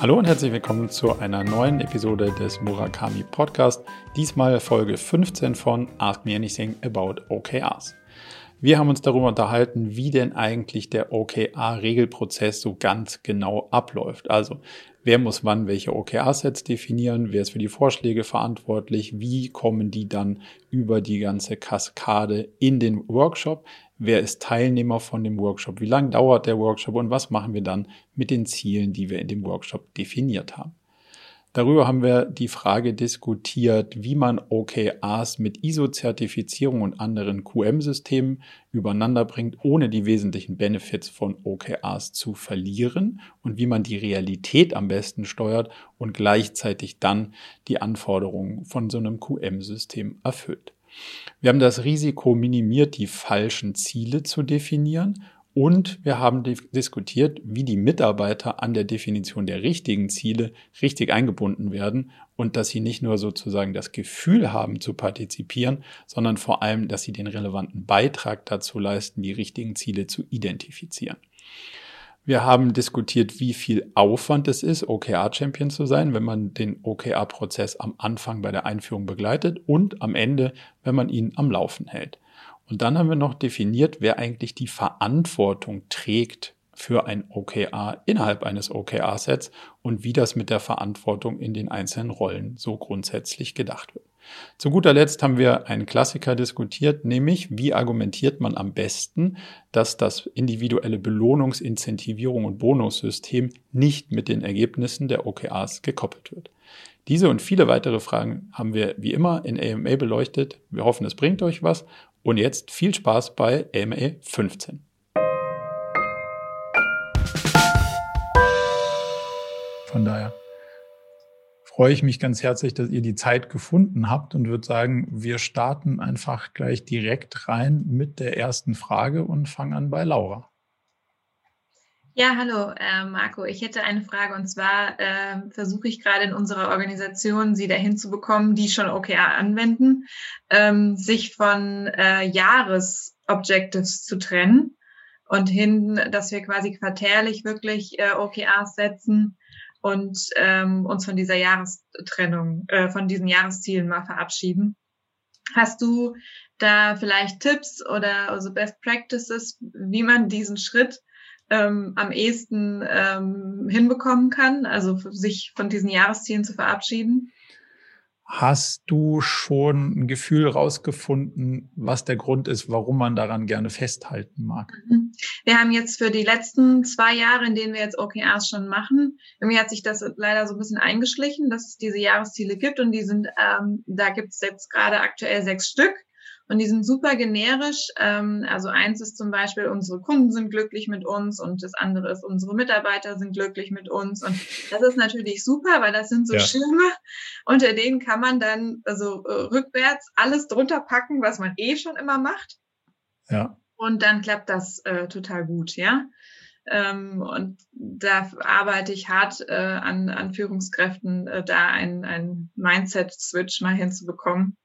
Hallo und herzlich willkommen zu einer neuen Episode des Murakami Podcast. Diesmal Folge 15 von Ask Me Anything About OKRs. Wir haben uns darüber unterhalten, wie denn eigentlich der OKR-Regelprozess so ganz genau abläuft. Also, wer muss wann welche OKR-Sets definieren, wer ist für die Vorschläge verantwortlich, wie kommen die dann über die ganze Kaskade in den Workshop, wer ist Teilnehmer von dem Workshop, wie lange dauert der Workshop und was machen wir dann mit den Zielen, die wir in dem Workshop definiert haben. Darüber haben wir die Frage diskutiert, wie man OKRs mit ISO-Zertifizierung und anderen QM-Systemen übereinander bringt, ohne die wesentlichen Benefits von OKRs zu verlieren und wie man die Realität am besten steuert und gleichzeitig dann die Anforderungen von so einem QM-System erfüllt. Wir haben das Risiko minimiert, die falschen Ziele zu definieren und wir haben diskutiert, wie die Mitarbeiter an der Definition der richtigen Ziele richtig eingebunden werden und dass sie nicht nur sozusagen das Gefühl haben zu partizipieren, sondern vor allem, dass sie den relevanten Beitrag dazu leisten, die richtigen Ziele zu identifizieren. Wir haben diskutiert, wie viel Aufwand es ist, OKR-Champion zu sein, wenn man den OKR-Prozess am Anfang bei der Einführung begleitet und am Ende, wenn man ihn am Laufen hält. Und dann haben wir noch definiert, wer eigentlich die Verantwortung trägt für ein OKR innerhalb eines OKR-Sets und wie das mit der Verantwortung in den einzelnen Rollen so grundsätzlich gedacht wird. Zu guter Letzt haben wir einen Klassiker diskutiert, nämlich wie argumentiert man am besten, dass das individuelle Belohnungsincentivierung und Bonussystem nicht mit den Ergebnissen der OKRs gekoppelt wird. Diese und viele weitere Fragen haben wir wie immer in AMA beleuchtet. Wir hoffen, es bringt euch was. Und jetzt viel Spaß bei AMA 15. Von daher freue ich mich ganz herzlich, dass ihr die Zeit gefunden habt und würde sagen, wir starten einfach gleich direkt rein mit der ersten Frage und fangen an bei Laura. Ja, hallo äh, Marco. Ich hätte eine Frage und zwar äh, versuche ich gerade in unserer Organisation, sie dahin zu bekommen, die schon OKR anwenden, ähm, sich von äh, Jahresobjectives zu trennen und hin, dass wir quasi quartärlich wirklich äh, OKRs setzen und ähm, uns von dieser Jahrestrennung, äh, von diesen Jahreszielen mal verabschieden. Hast du da vielleicht Tipps oder also Best Practices, wie man diesen Schritt ähm, am ehesten ähm, hinbekommen kann, also sich von diesen Jahreszielen zu verabschieden? Hast du schon ein Gefühl rausgefunden, was der Grund ist, warum man daran gerne festhalten mag? Mhm. Wir haben jetzt für die letzten zwei Jahre, in denen wir jetzt OKRs schon machen, mir hat sich das leider so ein bisschen eingeschlichen, dass es diese Jahresziele gibt und die sind, ähm, da gibt es jetzt gerade aktuell sechs Stück. Und die sind super generisch. Ähm, also eins ist zum Beispiel, unsere Kunden sind glücklich mit uns und das andere ist, unsere Mitarbeiter sind glücklich mit uns. Und das ist natürlich super, weil das sind so ja. Schirme, unter denen kann man dann also äh, rückwärts alles drunter packen, was man eh schon immer macht. Ja. Und dann klappt das äh, total gut, ja. Ähm, und da arbeite ich hart äh, an, an Führungskräften, äh, da ein, ein Mindset-Switch mal hinzubekommen.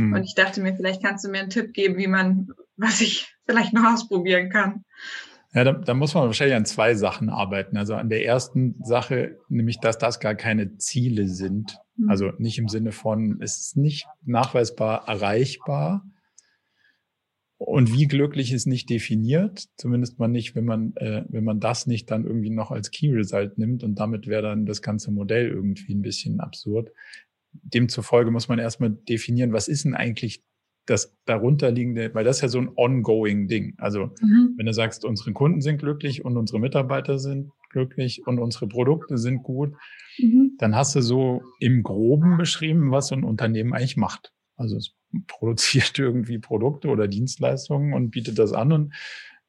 Mhm. Und ich dachte mir, vielleicht kannst du mir einen Tipp geben, wie man, was ich vielleicht noch ausprobieren kann. Ja, da, da muss man wahrscheinlich an zwei Sachen arbeiten. Also an der ersten Sache, nämlich, dass das gar keine Ziele sind. Mhm. Also nicht im Sinne von, es ist nicht nachweisbar erreichbar. Und wie glücklich ist nicht definiert, zumindest mal nicht, wenn man, äh, wenn man das nicht dann irgendwie noch als Key Result nimmt und damit wäre dann das ganze Modell irgendwie ein bisschen absurd demzufolge muss man erstmal definieren, was ist denn eigentlich das darunterliegende, weil das ist ja so ein ongoing Ding. Also mhm. wenn du sagst, unsere Kunden sind glücklich und unsere Mitarbeiter sind glücklich und unsere Produkte sind gut, mhm. dann hast du so im Groben beschrieben, was so ein Unternehmen eigentlich macht. Also es produziert irgendwie Produkte oder Dienstleistungen und bietet das an und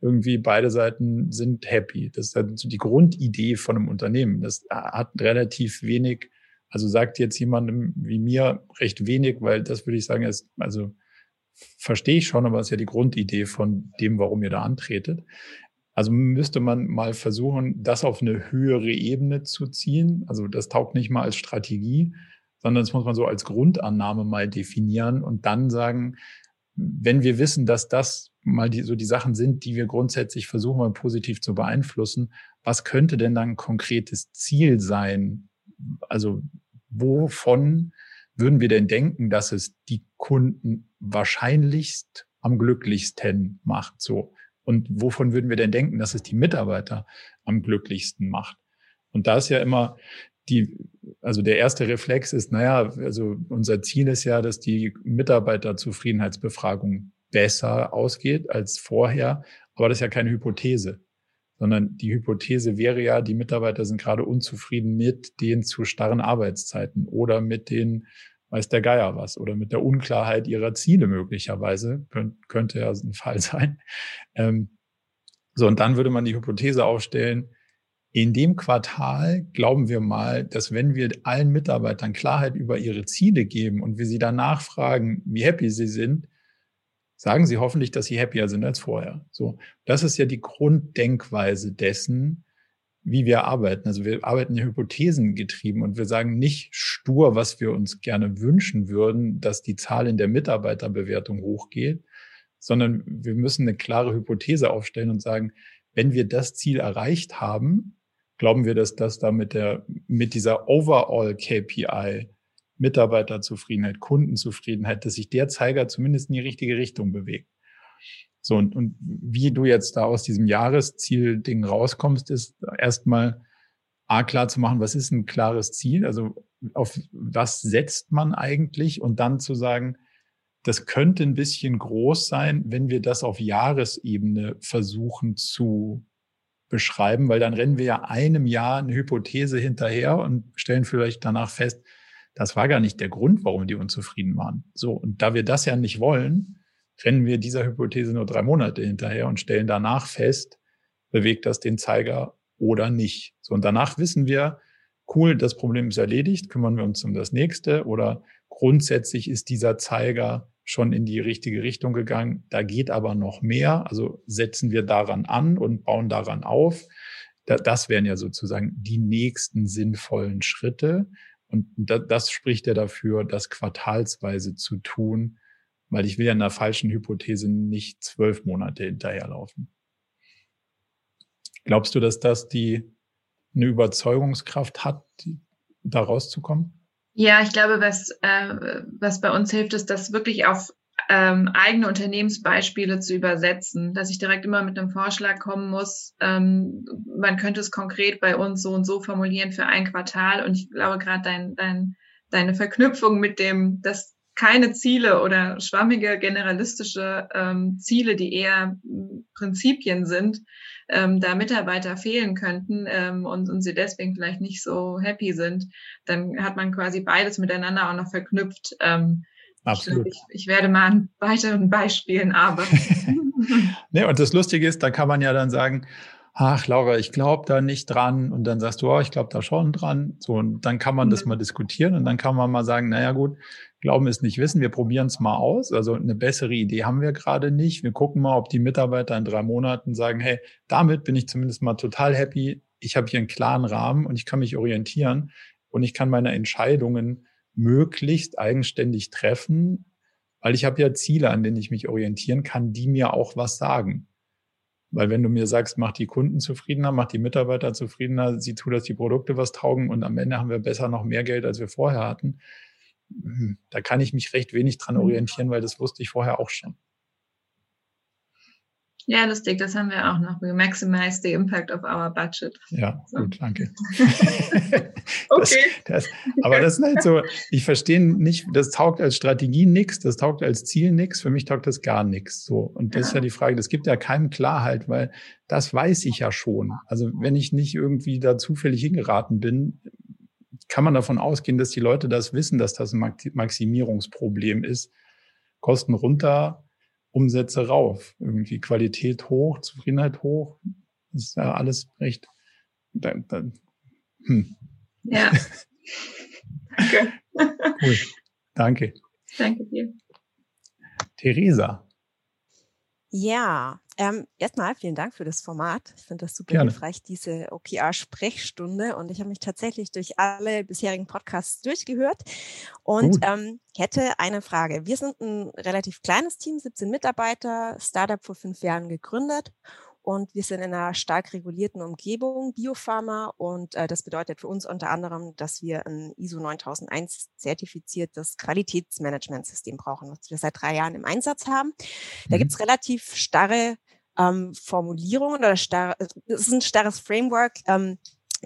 irgendwie beide Seiten sind happy. Das ist halt so die Grundidee von einem Unternehmen. Das hat relativ wenig also sagt jetzt jemandem wie mir recht wenig, weil das würde ich sagen, ist, also verstehe ich schon, aber es ist ja die Grundidee von dem, warum ihr da antretet. Also müsste man mal versuchen, das auf eine höhere Ebene zu ziehen. Also das taugt nicht mal als Strategie, sondern das muss man so als Grundannahme mal definieren und dann sagen, wenn wir wissen, dass das mal die, so die Sachen sind, die wir grundsätzlich versuchen, mal positiv zu beeinflussen, was könnte denn dann ein konkretes Ziel sein? Also wovon würden wir denn denken, dass es die Kunden wahrscheinlichst am glücklichsten macht? So. Und wovon würden wir denn denken, dass es die Mitarbeiter am glücklichsten macht? Und da ist ja immer die, also der erste Reflex ist, naja, also unser Ziel ist ja, dass die Mitarbeiterzufriedenheitsbefragung besser ausgeht als vorher. Aber das ist ja keine Hypothese, sondern die Hypothese wäre ja, die Mitarbeiter sind gerade unzufrieden mit den zu starren Arbeitszeiten oder mit den, weiß der Geier was, oder mit der Unklarheit ihrer Ziele möglicherweise, könnte ja ein Fall sein. Ähm, so, und dann würde man die Hypothese aufstellen, in dem Quartal glauben wir mal, dass wenn wir allen Mitarbeitern Klarheit über ihre Ziele geben und wir sie danach fragen, wie happy sie sind, sagen sie hoffentlich, dass sie happier sind als vorher. So, das ist ja die Grunddenkweise dessen, wie wir arbeiten. Also wir arbeiten hypothesengetrieben und wir sagen nicht stur, was wir uns gerne wünschen würden, dass die Zahl in der Mitarbeiterbewertung hochgeht, sondern wir müssen eine klare Hypothese aufstellen und sagen, wenn wir das Ziel erreicht haben, glauben wir, dass das da mit der, mit dieser Overall KPI, Mitarbeiterzufriedenheit, Kundenzufriedenheit, dass sich der Zeiger zumindest in die richtige Richtung bewegt. So, und, und wie du jetzt da aus diesem Jahresziel-Ding rauskommst, ist erstmal A, klar zu machen, was ist ein klares Ziel? Also auf was setzt man eigentlich? Und dann zu sagen, das könnte ein bisschen groß sein, wenn wir das auf Jahresebene versuchen zu beschreiben, weil dann rennen wir ja einem Jahr eine Hypothese hinterher und stellen vielleicht danach fest, das war gar nicht der Grund, warum die unzufrieden waren. So, und da wir das ja nicht wollen, rennen wir dieser Hypothese nur drei Monate hinterher und stellen danach fest, bewegt das den Zeiger oder nicht. So, und danach wissen wir, cool, das Problem ist erledigt, kümmern wir uns um das nächste oder grundsätzlich ist dieser Zeiger schon in die richtige Richtung gegangen. Da geht aber noch mehr. Also setzen wir daran an und bauen daran auf. Das wären ja sozusagen die nächsten sinnvollen Schritte. Und das spricht ja dafür, das quartalsweise zu tun, weil ich will ja in einer falschen Hypothese nicht zwölf Monate hinterherlaufen. Glaubst du, dass das die eine Überzeugungskraft hat, da rauszukommen? Ja, ich glaube, was, äh, was bei uns hilft, ist, das wirklich auf ähm, eigene Unternehmensbeispiele zu übersetzen, dass ich direkt immer mit einem Vorschlag kommen muss. Ähm, man könnte es konkret bei uns so und so formulieren für ein Quartal. Und ich glaube, gerade dein, dein, deine Verknüpfung mit dem, dass keine Ziele oder schwammige generalistische ähm, Ziele, die eher Prinzipien sind, ähm, da Mitarbeiter fehlen könnten ähm, und, und sie deswegen vielleicht nicht so happy sind, dann hat man quasi beides miteinander auch noch verknüpft. Ähm, Absolut. Ich, ich, werde mal an weiteren Beispielen arbeiten. nee, und das Lustige ist, da kann man ja dann sagen, ach Laura, ich glaube da nicht dran. Und dann sagst du, oh, ich glaube da schon dran. So, und dann kann man das mal diskutieren und dann kann man mal sagen, naja gut, Glauben ist nicht wissen, wir probieren es mal aus. Also eine bessere Idee haben wir gerade nicht. Wir gucken mal, ob die Mitarbeiter in drei Monaten sagen, hey, damit bin ich zumindest mal total happy. Ich habe hier einen klaren Rahmen und ich kann mich orientieren und ich kann meine Entscheidungen möglichst eigenständig treffen, weil ich habe ja Ziele, an denen ich mich orientieren kann, die mir auch was sagen. Weil wenn du mir sagst, mach die Kunden zufriedener, mach die Mitarbeiter zufriedener, sieh zu, dass die Produkte was taugen und am Ende haben wir besser noch mehr Geld, als wir vorher hatten, hm, da kann ich mich recht wenig dran mhm. orientieren, weil das wusste ich vorher auch schon. Ja, lustig, das haben wir auch noch. We maximize the impact of our budget. Ja, so. gut, danke. okay. Das, das, aber das ist halt so, ich verstehe nicht, das taugt als Strategie nichts, das taugt als Ziel nichts, für mich taugt das gar nichts. So. Und das ja. ist ja die Frage, das gibt ja keinem Klarheit, weil das weiß ich ja schon. Also wenn ich nicht irgendwie da zufällig hingeraten bin, kann man davon ausgehen, dass die Leute das wissen, dass das ein Maximierungsproblem ist. Kosten runter, Umsätze rauf, irgendwie Qualität hoch, Zufriedenheit hoch. Das ist ja alles recht. Dann, dann, hm. Ja. Danke. Cool. Danke. Danke dir. Theresa. Ja, ähm, erstmal vielen Dank für das Format. Ich finde das super Gerne. hilfreich, diese OKR-Sprechstunde. Und ich habe mich tatsächlich durch alle bisherigen Podcasts durchgehört und ähm, hätte eine Frage. Wir sind ein relativ kleines Team, 17 Mitarbeiter, Startup vor fünf Jahren gegründet. Und wir sind in einer stark regulierten Umgebung, Biopharma. Und äh, das bedeutet für uns unter anderem, dass wir ein ISO 9001 zertifiziertes Qualitätsmanagementsystem brauchen, was wir seit drei Jahren im Einsatz haben. Da mhm. gibt es relativ starre ähm, Formulierungen oder starr, es ist ein starres Framework, ähm,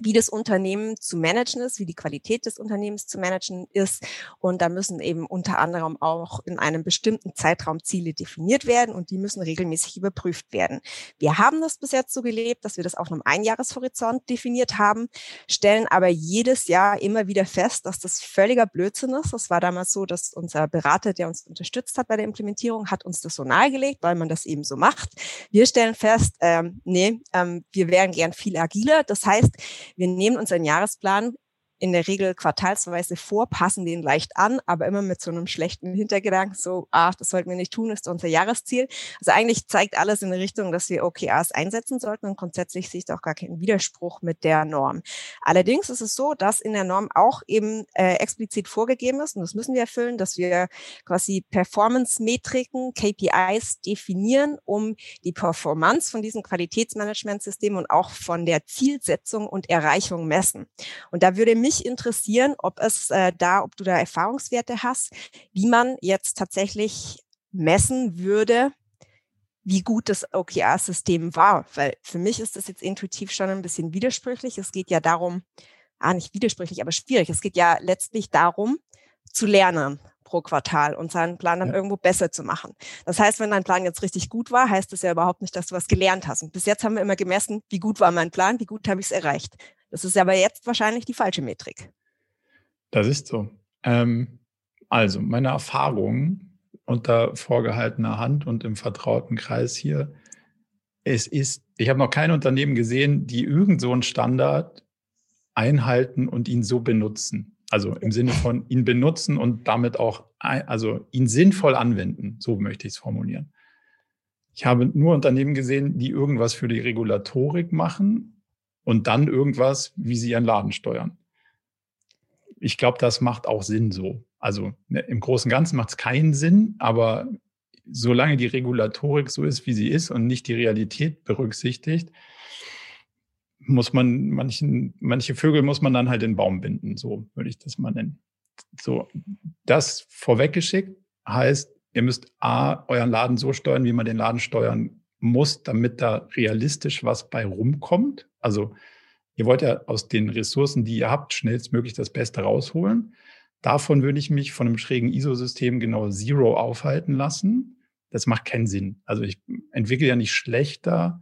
wie das Unternehmen zu managen ist, wie die Qualität des Unternehmens zu managen ist. Und da müssen eben unter anderem auch in einem bestimmten Zeitraum Ziele definiert werden und die müssen regelmäßig überprüft werden. Wir haben das bis jetzt so gelebt, dass wir das auf einem Einjahreshorizont definiert haben, stellen aber jedes Jahr immer wieder fest, dass das völliger Blödsinn ist. Das war damals so, dass unser Berater, der uns unterstützt hat bei der Implementierung, hat uns das so nahegelegt, weil man das eben so macht. Wir stellen fest, ähm, nee, ähm, wir wären gern viel agiler. Das heißt, wir nehmen unseren Jahresplan in der Regel quartalsweise vor, passen den leicht an, aber immer mit so einem schlechten Hintergedanken, so, ach, das sollten wir nicht tun, ist unser Jahresziel. Also eigentlich zeigt alles in die Richtung, dass wir OKRs einsetzen sollten und grundsätzlich sehe ich auch gar keinen Widerspruch mit der Norm. Allerdings ist es so, dass in der Norm auch eben äh, explizit vorgegeben ist, und das müssen wir erfüllen, dass wir quasi Performance-Metriken, KPIs definieren, um die Performance von diesem Qualitätsmanagementsystem und auch von der Zielsetzung und Erreichung messen. Und da würde mich interessieren, ob es äh, da, ob du da Erfahrungswerte hast, wie man jetzt tatsächlich messen würde, wie gut das OKR-System war. Weil für mich ist das jetzt intuitiv schon ein bisschen widersprüchlich. Es geht ja darum, ah, nicht widersprüchlich, aber schwierig. Es geht ja letztlich darum, zu lernen pro Quartal und seinen Plan dann ja. irgendwo besser zu machen. Das heißt, wenn dein Plan jetzt richtig gut war, heißt das ja überhaupt nicht, dass du was gelernt hast. Und bis jetzt haben wir immer gemessen, wie gut war mein Plan, wie gut habe ich es erreicht. Das ist aber jetzt wahrscheinlich die falsche Metrik. Das ist so. Ähm, also, meine Erfahrung unter vorgehaltener Hand und im vertrauten Kreis hier, es ist, ich habe noch kein Unternehmen gesehen, die irgend so einen Standard einhalten und ihn so benutzen. Also im Sinne von ihn benutzen und damit auch, also ihn sinnvoll anwenden. So möchte ich es formulieren. Ich habe nur Unternehmen gesehen, die irgendwas für die Regulatorik machen und dann irgendwas, wie sie ihren Laden steuern. Ich glaube, das macht auch Sinn so. Also ne, im Großen und Ganzen macht es keinen Sinn, aber solange die Regulatorik so ist, wie sie ist und nicht die Realität berücksichtigt, muss man manchen, manche Vögel muss man dann halt in den Baum binden, so würde ich das mal nennen. So, das vorweggeschickt heißt, ihr müsst A, euren Laden so steuern, wie man den Laden steuern muss, damit da realistisch was bei rumkommt. Also ihr wollt ja aus den Ressourcen, die ihr habt, schnellstmöglich das Beste rausholen. Davon würde ich mich von einem schrägen ISO-System genau Zero aufhalten lassen. Das macht keinen Sinn. Also ich entwickle ja nicht schlechter,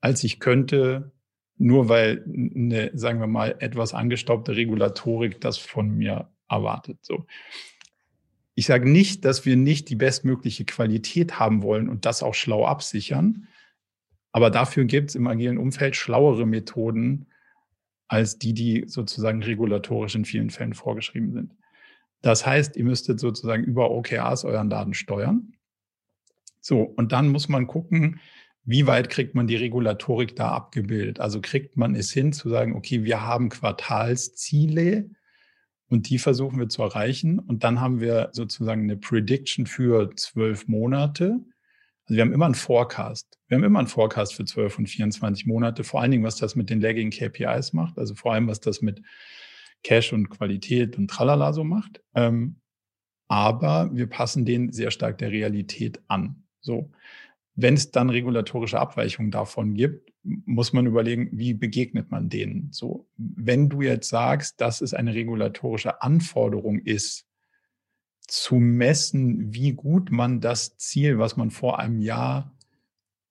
als ich könnte, nur weil eine, sagen wir mal, etwas angestaubte Regulatorik das von mir erwartet. So. Ich sage nicht, dass wir nicht die bestmögliche Qualität haben wollen und das auch schlau absichern. Aber dafür gibt es im agilen Umfeld schlauere Methoden als die, die sozusagen regulatorisch in vielen Fällen vorgeschrieben sind. Das heißt, ihr müsstet sozusagen über OKRs euren Laden steuern. So, und dann muss man gucken, wie weit kriegt man die Regulatorik da abgebildet? Also kriegt man es hin zu sagen, okay, wir haben Quartalsziele, und die versuchen wir zu erreichen. Und dann haben wir sozusagen eine Prediction für zwölf Monate. Also wir haben immer einen Forecast. Wir haben immer einen Forecast für zwölf und 24 Monate. Vor allen Dingen, was das mit den Lagging KPIs macht. Also vor allem, was das mit Cash und Qualität und Tralala so macht. Ähm, aber wir passen den sehr stark der Realität an. So. Wenn es dann regulatorische Abweichungen davon gibt, muss man überlegen, wie begegnet man denen? So, wenn du jetzt sagst, dass es eine regulatorische Anforderung ist, zu messen, wie gut man das Ziel, was man vor einem Jahr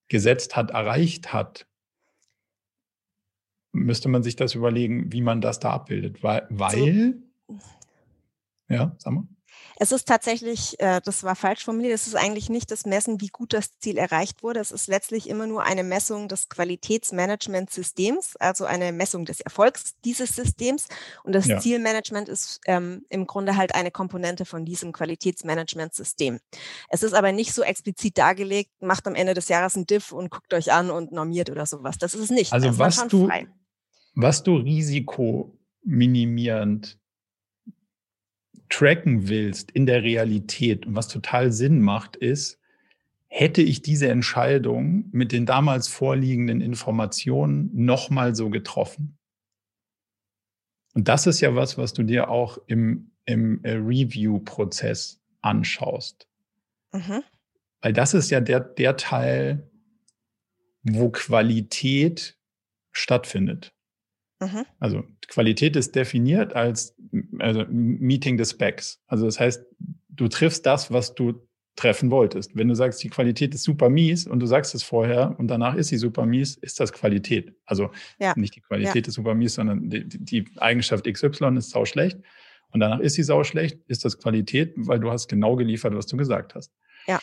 gesetzt hat, erreicht hat, müsste man sich das überlegen, wie man das da abbildet. Weil, weil so. ja, sag mal. Es ist tatsächlich, äh, das war falsch formuliert, es ist eigentlich nicht das Messen, wie gut das Ziel erreicht wurde. Es ist letztlich immer nur eine Messung des Qualitätsmanagementsystems, also eine Messung des Erfolgs dieses Systems. Und das ja. Zielmanagement ist ähm, im Grunde halt eine Komponente von diesem Qualitätsmanagementsystem. Es ist aber nicht so explizit dargelegt, macht am Ende des Jahres ein Diff und guckt euch an und normiert oder sowas. Das ist es nicht. Also was du, was du risikominimierend tracken willst in der Realität und was total Sinn macht, ist, hätte ich diese Entscheidung mit den damals vorliegenden Informationen nochmal so getroffen? Und das ist ja was, was du dir auch im, im äh, Review-Prozess anschaust. Mhm. Weil das ist ja der, der Teil, wo Qualität stattfindet. Mhm. Also Qualität ist definiert als also Meeting the Specs. Also das heißt, du triffst das, was du treffen wolltest. Wenn du sagst, die Qualität ist super mies und du sagst es vorher und danach ist sie super mies, ist das Qualität. Also ja. nicht die Qualität ja. ist super mies, sondern die, die, Eigenschaft XY ist sau schlecht und danach ist sie sau schlecht, ist das Qualität, weil du hast genau geliefert, was du gesagt hast. Ja.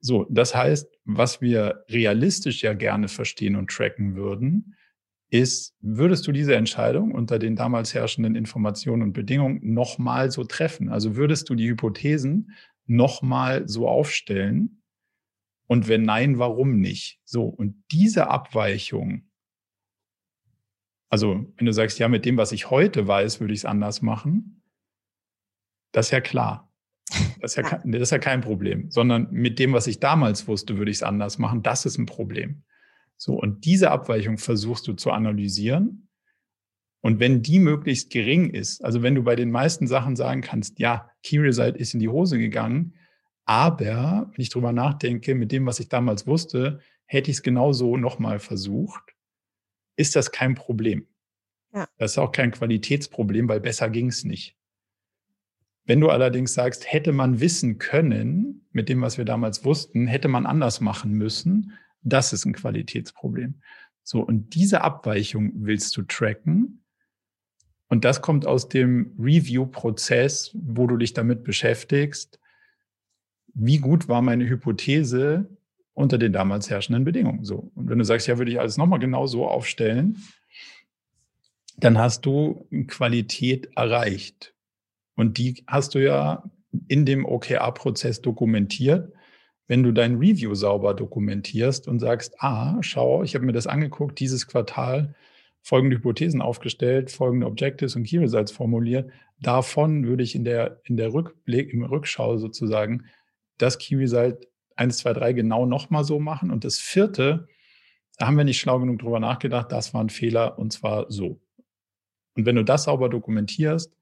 So, das heißt, was wir realistisch ja gerne verstehen und tracken würden, ist, würdest du diese Entscheidung unter den damals herrschenden Informationen und Bedingungen nochmal so treffen? Also würdest du die Hypothesen nochmal so aufstellen? Und wenn nein, warum nicht? So, und diese Abweichung, also wenn du sagst, ja, mit dem, was ich heute weiß, würde ich es anders machen, das ist ja klar. Das ist ja, kein, das ist ja kein Problem, sondern mit dem, was ich damals wusste, würde ich es anders machen, das ist ein Problem. So, und diese Abweichung versuchst du zu analysieren. Und wenn die möglichst gering ist, also wenn du bei den meisten Sachen sagen kannst, ja, Key Result ist in die Hose gegangen, aber wenn ich drüber nachdenke, mit dem, was ich damals wusste, hätte ich es genauso nochmal versucht, ist das kein Problem. Ja. Das ist auch kein Qualitätsproblem, weil besser ging es nicht. Wenn du allerdings sagst, hätte man wissen können, mit dem, was wir damals wussten, hätte man anders machen müssen, das ist ein Qualitätsproblem. So, und diese Abweichung willst du tracken. Und das kommt aus dem Review-Prozess, wo du dich damit beschäftigst. Wie gut war meine Hypothese unter den damals herrschenden Bedingungen? So. Und wenn du sagst, ja, würde ich alles nochmal genau so aufstellen, dann hast du Qualität erreicht. Und die hast du ja in dem OKR-Prozess dokumentiert wenn du dein Review sauber dokumentierst und sagst, ah, schau, ich habe mir das angeguckt, dieses Quartal folgende Hypothesen aufgestellt, folgende Objectives und Key Results formuliert. Davon würde ich in der, in der Rückblick, im Rückschau sozusagen das Key Result 1, 2, 3 genau nochmal so machen. Und das vierte, da haben wir nicht schlau genug drüber nachgedacht, das war ein Fehler und zwar so. Und wenn du das sauber dokumentierst,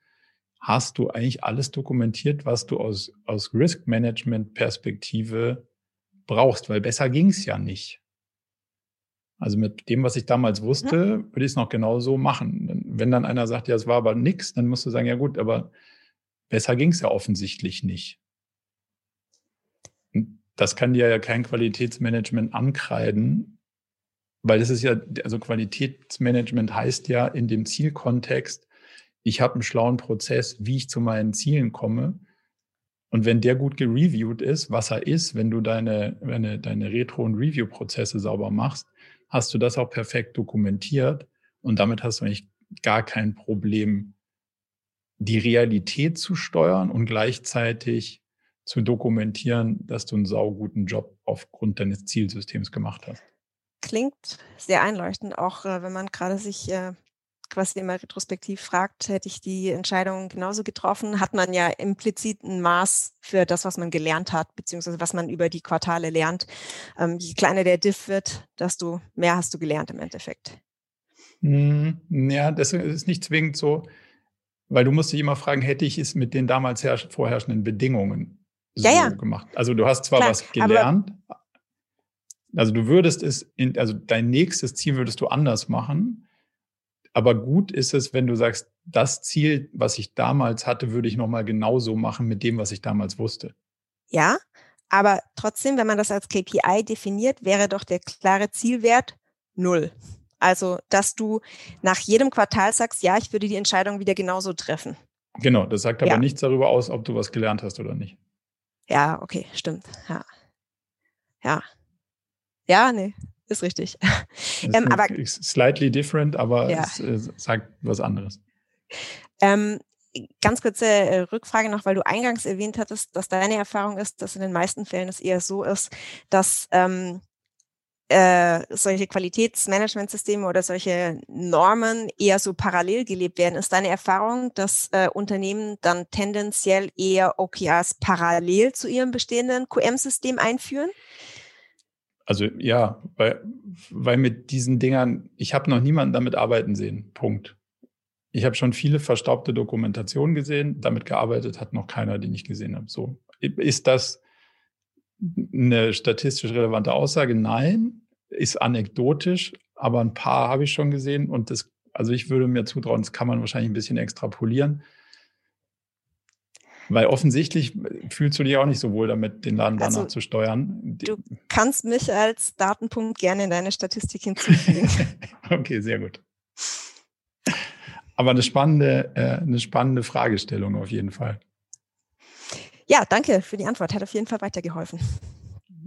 hast du eigentlich alles dokumentiert, was du aus, aus Risk-Management-Perspektive brauchst, weil besser ging es ja nicht. Also mit dem, was ich damals wusste, würde ich es noch genauso machen. Wenn dann einer sagt, ja, es war aber nichts, dann musst du sagen, ja gut, aber besser ging es ja offensichtlich nicht. Und das kann dir ja kein Qualitätsmanagement ankreiden, weil das ist ja, also Qualitätsmanagement heißt ja in dem Zielkontext, ich habe einen schlauen Prozess, wie ich zu meinen Zielen komme. Und wenn der gut gereviewt ist, was er ist, wenn du deine, deine, deine Retro- und Review-Prozesse sauber machst, hast du das auch perfekt dokumentiert. Und damit hast du eigentlich gar kein Problem, die Realität zu steuern und gleichzeitig zu dokumentieren, dass du einen sauguten Job aufgrund deines Zielsystems gemacht hast. Klingt sehr einleuchtend, auch äh, wenn man gerade sich äh, quasi immer retrospektiv fragt, hätte ich die Entscheidung genauso getroffen, hat man ja implizit ein Maß für das, was man gelernt hat, beziehungsweise was man über die Quartale lernt. Ähm, je kleiner der Diff wird, desto mehr hast du gelernt im Endeffekt. Hm, ja, das ist nicht zwingend so, weil du musst dich immer fragen, hätte ich es mit den damals vorherrschenden Bedingungen so ja, ja. gemacht? Also du hast zwar Klar, was gelernt, also du würdest es, in, also dein nächstes Ziel würdest du anders machen, aber gut ist es, wenn du sagst, das Ziel, was ich damals hatte, würde ich nochmal genauso machen mit dem, was ich damals wusste. Ja, aber trotzdem, wenn man das als KPI definiert, wäre doch der klare Zielwert null. Also, dass du nach jedem Quartal sagst, ja, ich würde die Entscheidung wieder genauso treffen. Genau, das sagt aber ja. nichts darüber aus, ob du was gelernt hast oder nicht. Ja, okay, stimmt. Ja. Ja. Ja, nee, ist richtig. ähm, aber, slightly different, aber ja. es äh, sagt was anderes. Ähm, ganz kurze äh, Rückfrage noch, weil du eingangs erwähnt hattest, dass deine Erfahrung ist, dass in den meisten Fällen es eher so ist, dass ähm, äh, solche Qualitätsmanagementsysteme oder solche Normen eher so parallel gelebt werden. Ist deine Erfahrung, dass äh, Unternehmen dann tendenziell eher OKRs parallel zu ihrem bestehenden QM-System einführen? Also ja, weil, weil mit diesen Dingern, ich habe noch niemanden damit arbeiten sehen. Punkt. Ich habe schon viele verstaubte Dokumentationen gesehen. Damit gearbeitet hat noch keiner, den ich gesehen habe. So ist das eine statistisch relevante Aussage? Nein, ist anekdotisch, aber ein paar habe ich schon gesehen und das, also ich würde mir zutrauen, das kann man wahrscheinlich ein bisschen extrapolieren. Weil offensichtlich fühlst du dich auch nicht so wohl damit, den Laden also, danach zu steuern. Du kannst mich als Datenpunkt gerne in deine Statistik hinzufügen. okay, sehr gut. Aber eine spannende, äh, eine spannende Fragestellung auf jeden Fall. Ja, danke für die Antwort. Hat auf jeden Fall weitergeholfen.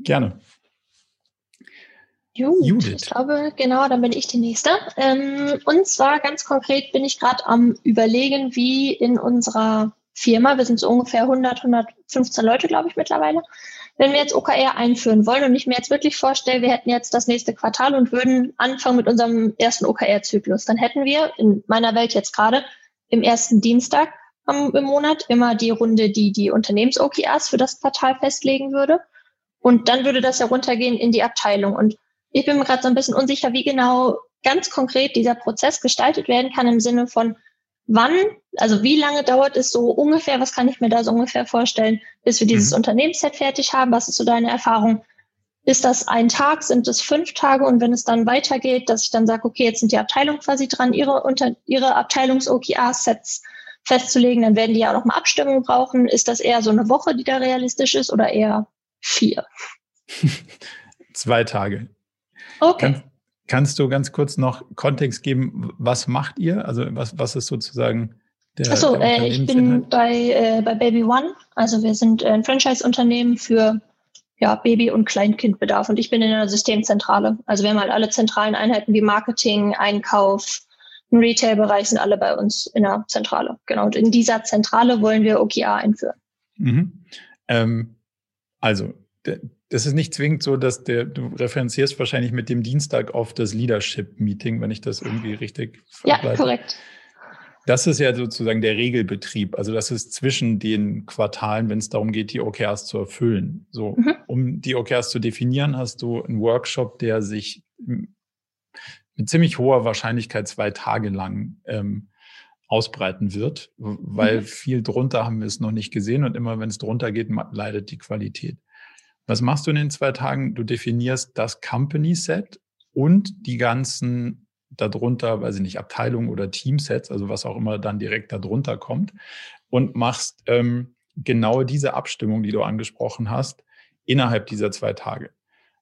Gerne. Judith. Ich glaube, genau, dann bin ich die Nächste. Ähm, und zwar ganz konkret bin ich gerade am Überlegen, wie in unserer Firma, wir sind so ungefähr 100, 115 Leute, glaube ich, mittlerweile, wenn wir jetzt OKR einführen wollen und ich mir jetzt wirklich vorstelle, wir hätten jetzt das nächste Quartal und würden anfangen mit unserem ersten OKR-Zyklus, dann hätten wir in meiner Welt jetzt gerade im ersten Dienstag im Monat immer die Runde, die die Unternehmens-OKRs für das Quartal festlegen würde. Und dann würde das heruntergehen in die Abteilung. Und ich bin mir gerade so ein bisschen unsicher, wie genau ganz konkret dieser Prozess gestaltet werden kann im Sinne von, wann, also wie lange dauert es so ungefähr, was kann ich mir da so ungefähr vorstellen, bis wir dieses mhm. Unternehmensset fertig haben? Was ist so deine Erfahrung? Ist das ein Tag, sind es fünf Tage? Und wenn es dann weitergeht, dass ich dann sage, okay, jetzt sind die Abteilungen quasi dran, ihre, unter, ihre Abteilungs-OKR-Sets festzulegen, dann werden die ja auch nochmal Abstimmung brauchen. Ist das eher so eine Woche, die da realistisch ist oder eher vier? Zwei Tage. Okay. Kann, kannst du ganz kurz noch Kontext geben, was macht ihr? Also was, was ist sozusagen der, Achso, äh, ich bin bei, äh, bei Baby One. Also wir sind ein Franchise-Unternehmen für ja, Baby- und Kleinkindbedarf und ich bin in der Systemzentrale. Also wir haben halt alle zentralen Einheiten wie Marketing, Einkauf, im Retail-Bereich sind alle bei uns in der Zentrale. Genau. Und in dieser Zentrale wollen wir OKR einführen. Mhm. Ähm, also, das ist nicht zwingend so, dass der, du referenzierst wahrscheinlich mit dem Dienstag auf das Leadership-Meeting, wenn ich das irgendwie richtig verbleite. Ja, korrekt. Das ist ja sozusagen der Regelbetrieb. Also das ist zwischen den Quartalen, wenn es darum geht, die OKRs zu erfüllen. So, mhm. um die OKRs zu definieren, hast du einen Workshop, der sich mit ziemlich hoher Wahrscheinlichkeit zwei Tage lang ähm, ausbreiten wird, weil mhm. viel drunter haben wir es noch nicht gesehen und immer wenn es drunter geht, leidet die Qualität. Was machst du in den zwei Tagen? Du definierst das Company Set und die ganzen darunter, weiß ich nicht, Abteilungen oder Teamsets, also was auch immer dann direkt darunter kommt und machst ähm, genau diese Abstimmung, die du angesprochen hast, innerhalb dieser zwei Tage.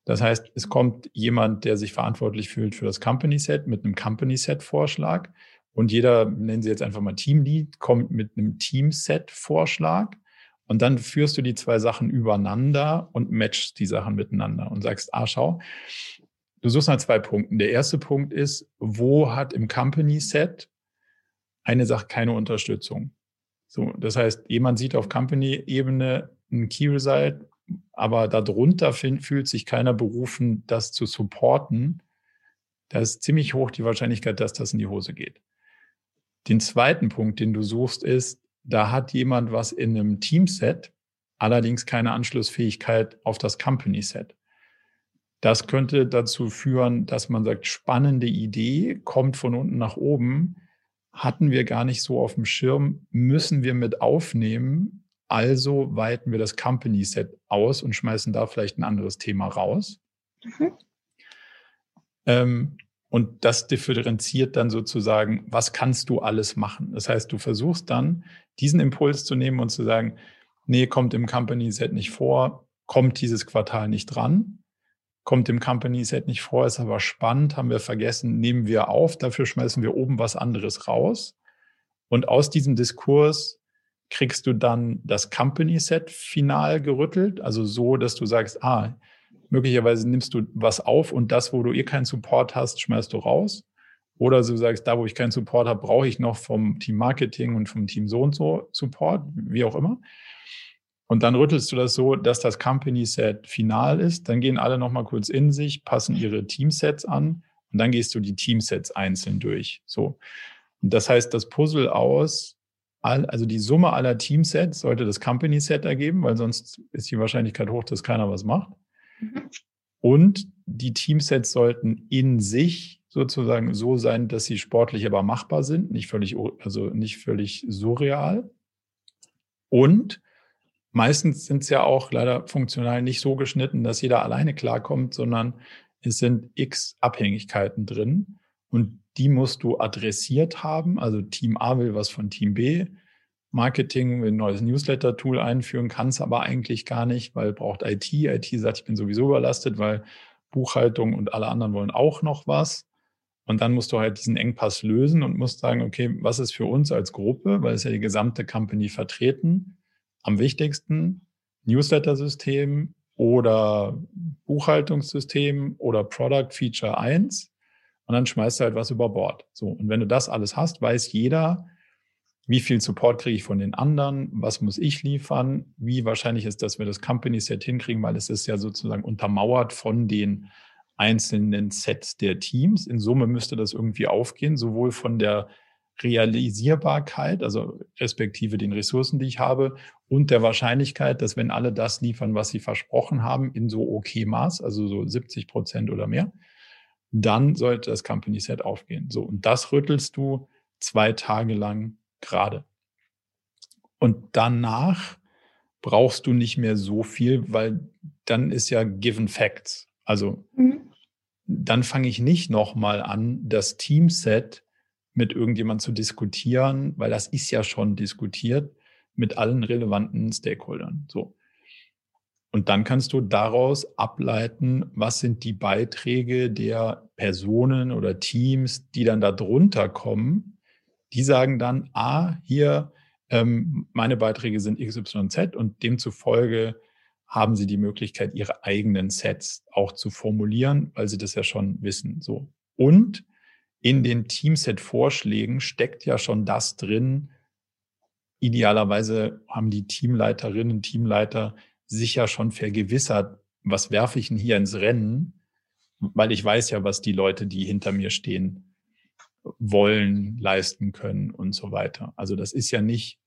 Das heißt, es kommt jemand, der sich verantwortlich fühlt für das Company Set mit einem Company Set Vorschlag und jeder, nennen Sie jetzt einfach mal Teamlead, kommt mit einem Team Set Vorschlag und dann führst du die zwei Sachen übereinander und matchst die Sachen miteinander und sagst, ah, schau, du suchst nach zwei Punkten. Der erste Punkt ist, wo hat im Company Set eine Sache keine Unterstützung? So, das heißt, jemand sieht auf Company-Ebene ein Key Result, aber darunter fühlt sich keiner berufen, das zu supporten. Da ist ziemlich hoch die Wahrscheinlichkeit, dass das in die Hose geht. Den zweiten Punkt, den du suchst, ist, da hat jemand was in einem Teamset, allerdings keine Anschlussfähigkeit auf das Company-Set. Das könnte dazu führen, dass man sagt, spannende Idee, kommt von unten nach oben, hatten wir gar nicht so auf dem Schirm, müssen wir mit aufnehmen. Also weiten wir das Company-Set aus und schmeißen da vielleicht ein anderes Thema raus. Mhm. Ähm, und das differenziert dann sozusagen, was kannst du alles machen? Das heißt, du versuchst dann, diesen Impuls zu nehmen und zu sagen, nee, kommt im Company Set nicht vor, kommt dieses Quartal nicht dran, kommt im Company Set nicht vor, ist aber spannend, haben wir vergessen, nehmen wir auf, dafür schmeißen wir oben was anderes raus. Und aus diesem Diskurs kriegst du dann das Company Set final gerüttelt, also so, dass du sagst, ah, Möglicherweise nimmst du was auf und das, wo du eh keinen Support hast, schmeißt du raus. Oder du sagst, da, wo ich keinen Support habe, brauche ich noch vom Team Marketing und vom Team so und so Support, wie auch immer. Und dann rüttelst du das so, dass das Company Set final ist. Dann gehen alle nochmal kurz in sich, passen ihre Teamsets an und dann gehst du die Teamsets einzeln durch. So. Und das heißt, das Puzzle aus, also die Summe aller Teamsets sollte das Company Set ergeben, weil sonst ist die Wahrscheinlichkeit hoch, dass keiner was macht. Mhm. Und die Teamsets sollten in sich sozusagen so sein, dass sie sportlich aber machbar sind, nicht völlig, also nicht völlig surreal. Und meistens sind es ja auch leider funktional nicht so geschnitten, dass jeder alleine klarkommt, sondern es sind x Abhängigkeiten drin und die musst du adressiert haben. Also Team A will was von Team B. Marketing ein neues Newsletter-Tool einführen, kann es aber eigentlich gar nicht, weil braucht IT. IT sagt, ich bin sowieso überlastet, weil Buchhaltung und alle anderen wollen auch noch was. Und dann musst du halt diesen Engpass lösen und musst sagen, okay, was ist für uns als Gruppe, weil es ja die gesamte Company vertreten, am wichtigsten Newsletter-System oder Buchhaltungssystem oder Product Feature 1 und dann schmeißt du halt was über Bord. So. Und wenn du das alles hast, weiß jeder, wie viel Support kriege ich von den anderen, was muss ich liefern, wie wahrscheinlich ist, dass wir das Company Set hinkriegen, weil es ist ja sozusagen untermauert von den einzelnen Sets der Teams. In Summe müsste das irgendwie aufgehen, sowohl von der Realisierbarkeit, also respektive den Ressourcen, die ich habe, und der Wahrscheinlichkeit, dass wenn alle das liefern, was sie versprochen haben, in so okay Maß, also so 70 Prozent oder mehr, dann sollte das Company Set aufgehen. So, und das rüttelst du zwei Tage lang gerade. Und danach brauchst du nicht mehr so viel, weil dann ist ja given facts. Also mhm dann fange ich nicht nochmal an, das Teamset mit irgendjemand zu diskutieren, weil das ist ja schon diskutiert mit allen relevanten Stakeholdern. So. Und dann kannst du daraus ableiten, was sind die Beiträge der Personen oder Teams, die dann da drunter kommen. Die sagen dann, ah, hier, ähm, meine Beiträge sind XYZ und demzufolge haben sie die Möglichkeit, ihre eigenen Sets auch zu formulieren, weil sie das ja schon wissen. So. Und in den Teamset-Vorschlägen steckt ja schon das drin. Idealerweise haben die Teamleiterinnen, Teamleiter sich ja schon vergewissert, was werfe ich denn hier ins Rennen? Weil ich weiß ja, was die Leute, die hinter mir stehen, wollen, leisten können und so weiter. Also das ist ja nicht,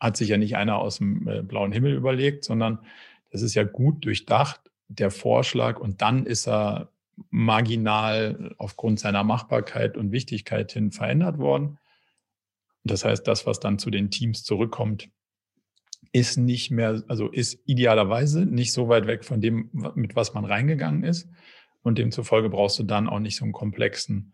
hat sich ja nicht einer aus dem äh, blauen Himmel überlegt, sondern das ist ja gut durchdacht, der Vorschlag, und dann ist er marginal aufgrund seiner Machbarkeit und Wichtigkeit hin verändert worden. Das heißt, das, was dann zu den Teams zurückkommt, ist nicht mehr, also ist idealerweise nicht so weit weg von dem, mit was man reingegangen ist. Und demzufolge brauchst du dann auch nicht so einen komplexen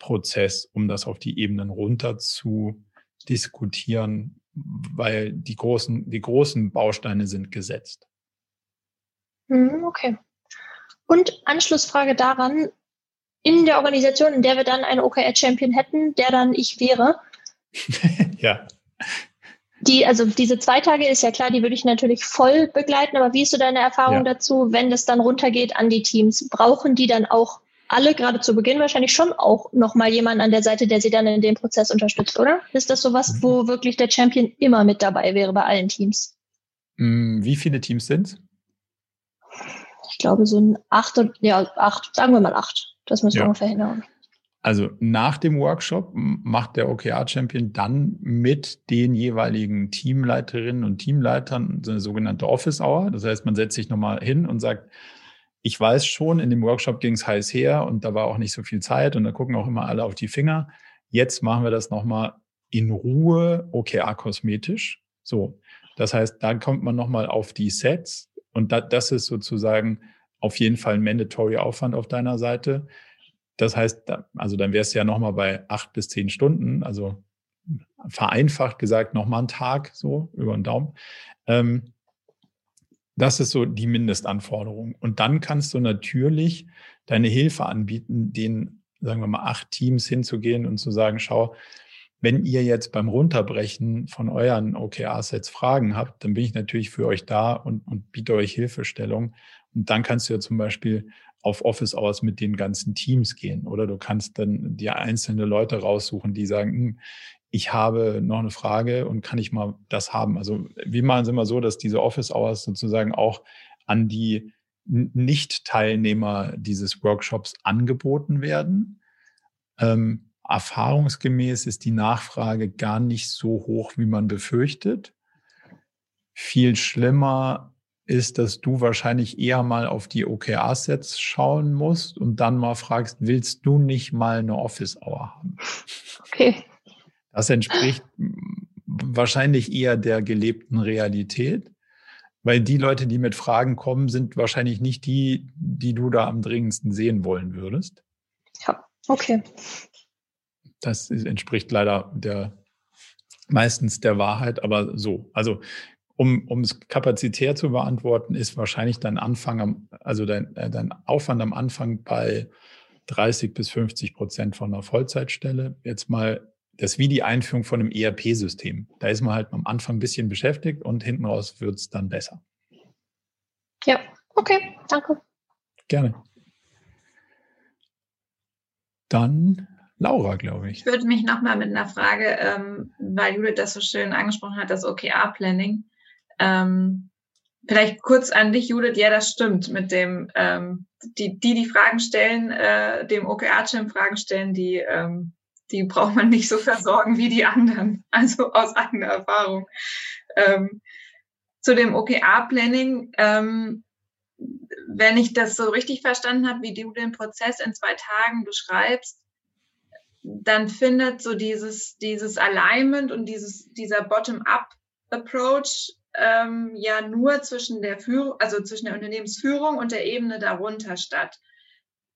Prozess, um das auf die Ebenen runter zu diskutieren, weil die großen, die großen Bausteine sind gesetzt. Mhm, okay. Und Anschlussfrage daran, in der Organisation, in der wir dann einen OKR-Champion hätten, der dann ich wäre. ja. Die, also diese zwei Tage ist ja klar, die würde ich natürlich voll begleiten, aber wie ist so deine Erfahrung ja. dazu, wenn das dann runtergeht an die Teams? Brauchen die dann auch alle gerade zu Beginn wahrscheinlich schon auch nochmal jemanden an der Seite, der sie dann in dem Prozess unterstützt, oder? Ist das sowas, mhm. wo wirklich der Champion immer mit dabei wäre bei allen Teams? Mm, wie viele Teams sind es? ich glaube, so ein acht, ja, acht, sagen wir mal acht. Das müssen wir ja. ungefähr hinhauen. Also nach dem Workshop macht der OKR-Champion dann mit den jeweiligen Teamleiterinnen und Teamleitern so eine sogenannte Office Hour. Das heißt, man setzt sich nochmal hin und sagt, ich weiß schon, in dem Workshop ging es heiß her und da war auch nicht so viel Zeit und da gucken auch immer alle auf die Finger. Jetzt machen wir das nochmal in Ruhe OKR-kosmetisch. So. Das heißt, da kommt man nochmal auf die Sets, und da, das ist sozusagen auf jeden Fall ein mandatory Aufwand auf deiner Seite. Das heißt, da, also dann wärst du ja nochmal bei acht bis zehn Stunden, also vereinfacht gesagt nochmal einen Tag so über den Daumen. Ähm, das ist so die Mindestanforderung. Und dann kannst du natürlich deine Hilfe anbieten, den, sagen wir mal, acht Teams hinzugehen und zu sagen, schau, wenn ihr jetzt beim Runterbrechen von euren OKR-Sets Fragen habt, dann bin ich natürlich für euch da und, und biete euch Hilfestellung. Und dann kannst du ja zum Beispiel auf Office Hours mit den ganzen Teams gehen. Oder du kannst dann dir einzelne Leute raussuchen, die sagen, hm, ich habe noch eine Frage und kann ich mal das haben. Also wir machen es immer so, dass diese Office Hours sozusagen auch an die Nicht-Teilnehmer dieses Workshops angeboten werden. Ähm, Erfahrungsgemäß ist die Nachfrage gar nicht so hoch, wie man befürchtet. Viel schlimmer ist, dass du wahrscheinlich eher mal auf die OKR-Sets schauen musst und dann mal fragst, willst du nicht mal eine Office-Hour haben? Okay. Das entspricht wahrscheinlich eher der gelebten Realität, weil die Leute, die mit Fragen kommen, sind wahrscheinlich nicht die, die du da am dringendsten sehen wollen würdest. Ja, okay. Das entspricht leider der meistens der Wahrheit, aber so. Also um, um es kapazitär zu beantworten, ist wahrscheinlich dein Anfang, am, also dein, äh, dein Aufwand am Anfang bei 30 bis 50 Prozent von einer Vollzeitstelle. Jetzt mal, das ist wie die Einführung von einem ERP-System. Da ist man halt am Anfang ein bisschen beschäftigt und hinten raus wird es dann besser. Ja, okay, danke. Gerne. Dann Laura, glaube ich. Ich würde mich nochmal mit einer Frage, ähm, weil Judith das so schön angesprochen hat, das OKR-Planning. Ähm, vielleicht kurz an dich, Judith. Ja, das stimmt mit dem, ähm, die, die die Fragen stellen, äh, dem OKR-Chim Fragen stellen, die, ähm, die braucht man nicht so versorgen wie die anderen. Also aus eigener Erfahrung. Ähm, zu dem OKR-Planning, ähm, wenn ich das so richtig verstanden habe, wie du den Prozess in zwei Tagen beschreibst, dann findet so dieses, dieses Alignment und dieses, dieser Bottom-up-Approach ähm, ja nur zwischen der Führung, also zwischen der Unternehmensführung und der Ebene darunter statt.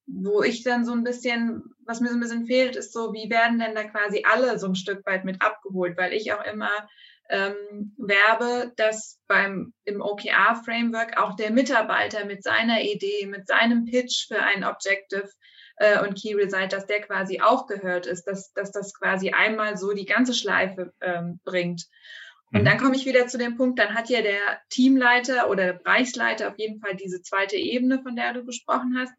Wo ich dann so ein bisschen, was mir so ein bisschen fehlt, ist so, wie werden denn da quasi alle so ein Stück weit mit abgeholt? Weil ich auch immer ähm, werbe, dass beim im OKR-Framework auch der Mitarbeiter mit seiner Idee, mit seinem Pitch für ein Objective äh, und Key Result, dass der quasi auch gehört ist, dass, dass das quasi einmal so die ganze Schleife ähm, bringt. Und mhm. dann komme ich wieder zu dem Punkt, dann hat ja der Teamleiter oder der Bereichsleiter auf jeden Fall diese zweite Ebene, von der du gesprochen hast.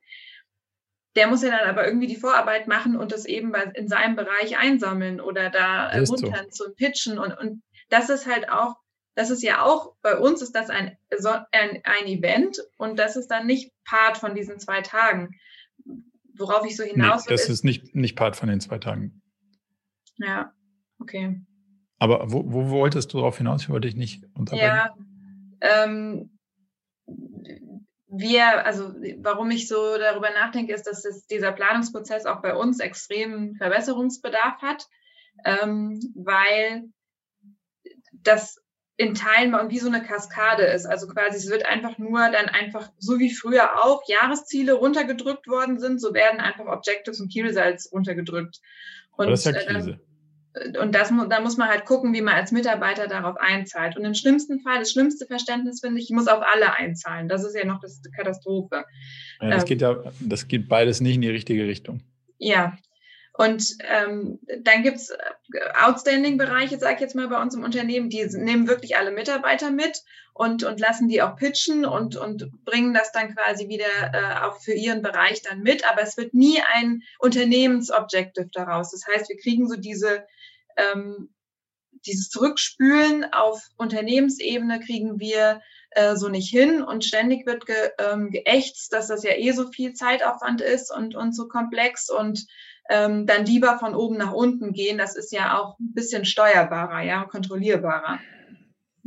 Der muss ja dann aber irgendwie die Vorarbeit machen und das eben in seinem Bereich einsammeln oder da ermuntern so. zum Pitchen. Und, und das ist halt auch, das ist ja auch, bei uns ist das ein, ein, ein Event und das ist dann nicht Part von diesen zwei Tagen worauf ich so hinaus nee, das ist, ist nicht, nicht Part von den zwei Tagen. Ja, okay. Aber wo, wo wolltest du darauf hinaus? Ich wollte dich nicht unterbrechen. Ja, ähm, wir, also warum ich so darüber nachdenke, ist, dass es, dieser Planungsprozess auch bei uns extremen Verbesserungsbedarf hat, ähm, weil das in Teilen und wie so eine Kaskade ist. Also quasi, es wird einfach nur dann einfach, so wie früher auch, Jahresziele runtergedrückt worden sind, so werden einfach Objectives und Key Results runtergedrückt. Und, das ist ja äh, Krise. Äh, und das, da muss man halt gucken, wie man als Mitarbeiter darauf einzahlt. Und im schlimmsten Fall, das schlimmste Verständnis finde ich, ich muss auf alle einzahlen. Das ist ja noch das Katastrophe. Ja, das ähm, geht ja, das geht beides nicht in die richtige Richtung. Ja, und ähm, dann gibt's äh, Outstanding-Bereiche, sage ich jetzt mal, bei uns im Unternehmen, die nehmen wirklich alle Mitarbeiter mit und, und lassen die auch pitchen und, und bringen das dann quasi wieder äh, auch für ihren Bereich dann mit. Aber es wird nie ein Unternehmensobjective daraus. Das heißt, wir kriegen so diese, ähm, dieses Zurückspülen auf Unternehmensebene kriegen wir äh, so nicht hin und ständig wird ge, ähm, geächtzt, dass das ja eh so viel Zeitaufwand ist und, und so komplex und ähm, dann lieber von oben nach unten gehen. Das ist ja auch ein bisschen steuerbarer, ja, kontrollierbarer.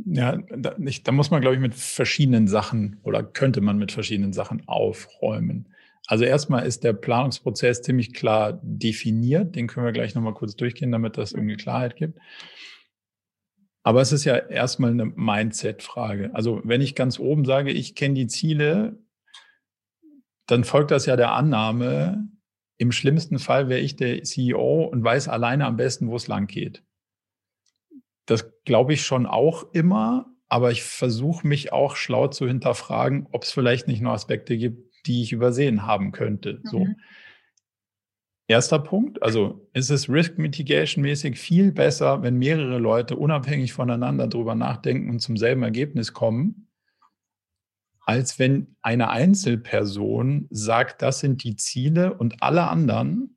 Ja, da, nicht, da muss man, glaube ich, mit verschiedenen Sachen oder könnte man mit verschiedenen Sachen aufräumen. Also erstmal ist der Planungsprozess ziemlich klar definiert. Den können wir gleich nochmal kurz durchgehen, damit das irgendwie Klarheit gibt. Aber es ist ja erstmal eine Mindset-Frage. Also wenn ich ganz oben sage, ich kenne die Ziele, dann folgt das ja der Annahme, im schlimmsten Fall wäre ich der CEO und weiß alleine am besten, wo es lang geht. Das glaube ich schon auch immer, aber ich versuche mich auch schlau zu hinterfragen, ob es vielleicht nicht noch Aspekte gibt, die ich übersehen haben könnte. Mhm. So. Erster Punkt, also ist es Risk Mitigation mäßig viel besser, wenn mehrere Leute unabhängig voneinander darüber nachdenken und zum selben Ergebnis kommen, als wenn eine Einzelperson sagt, das sind die Ziele und alle anderen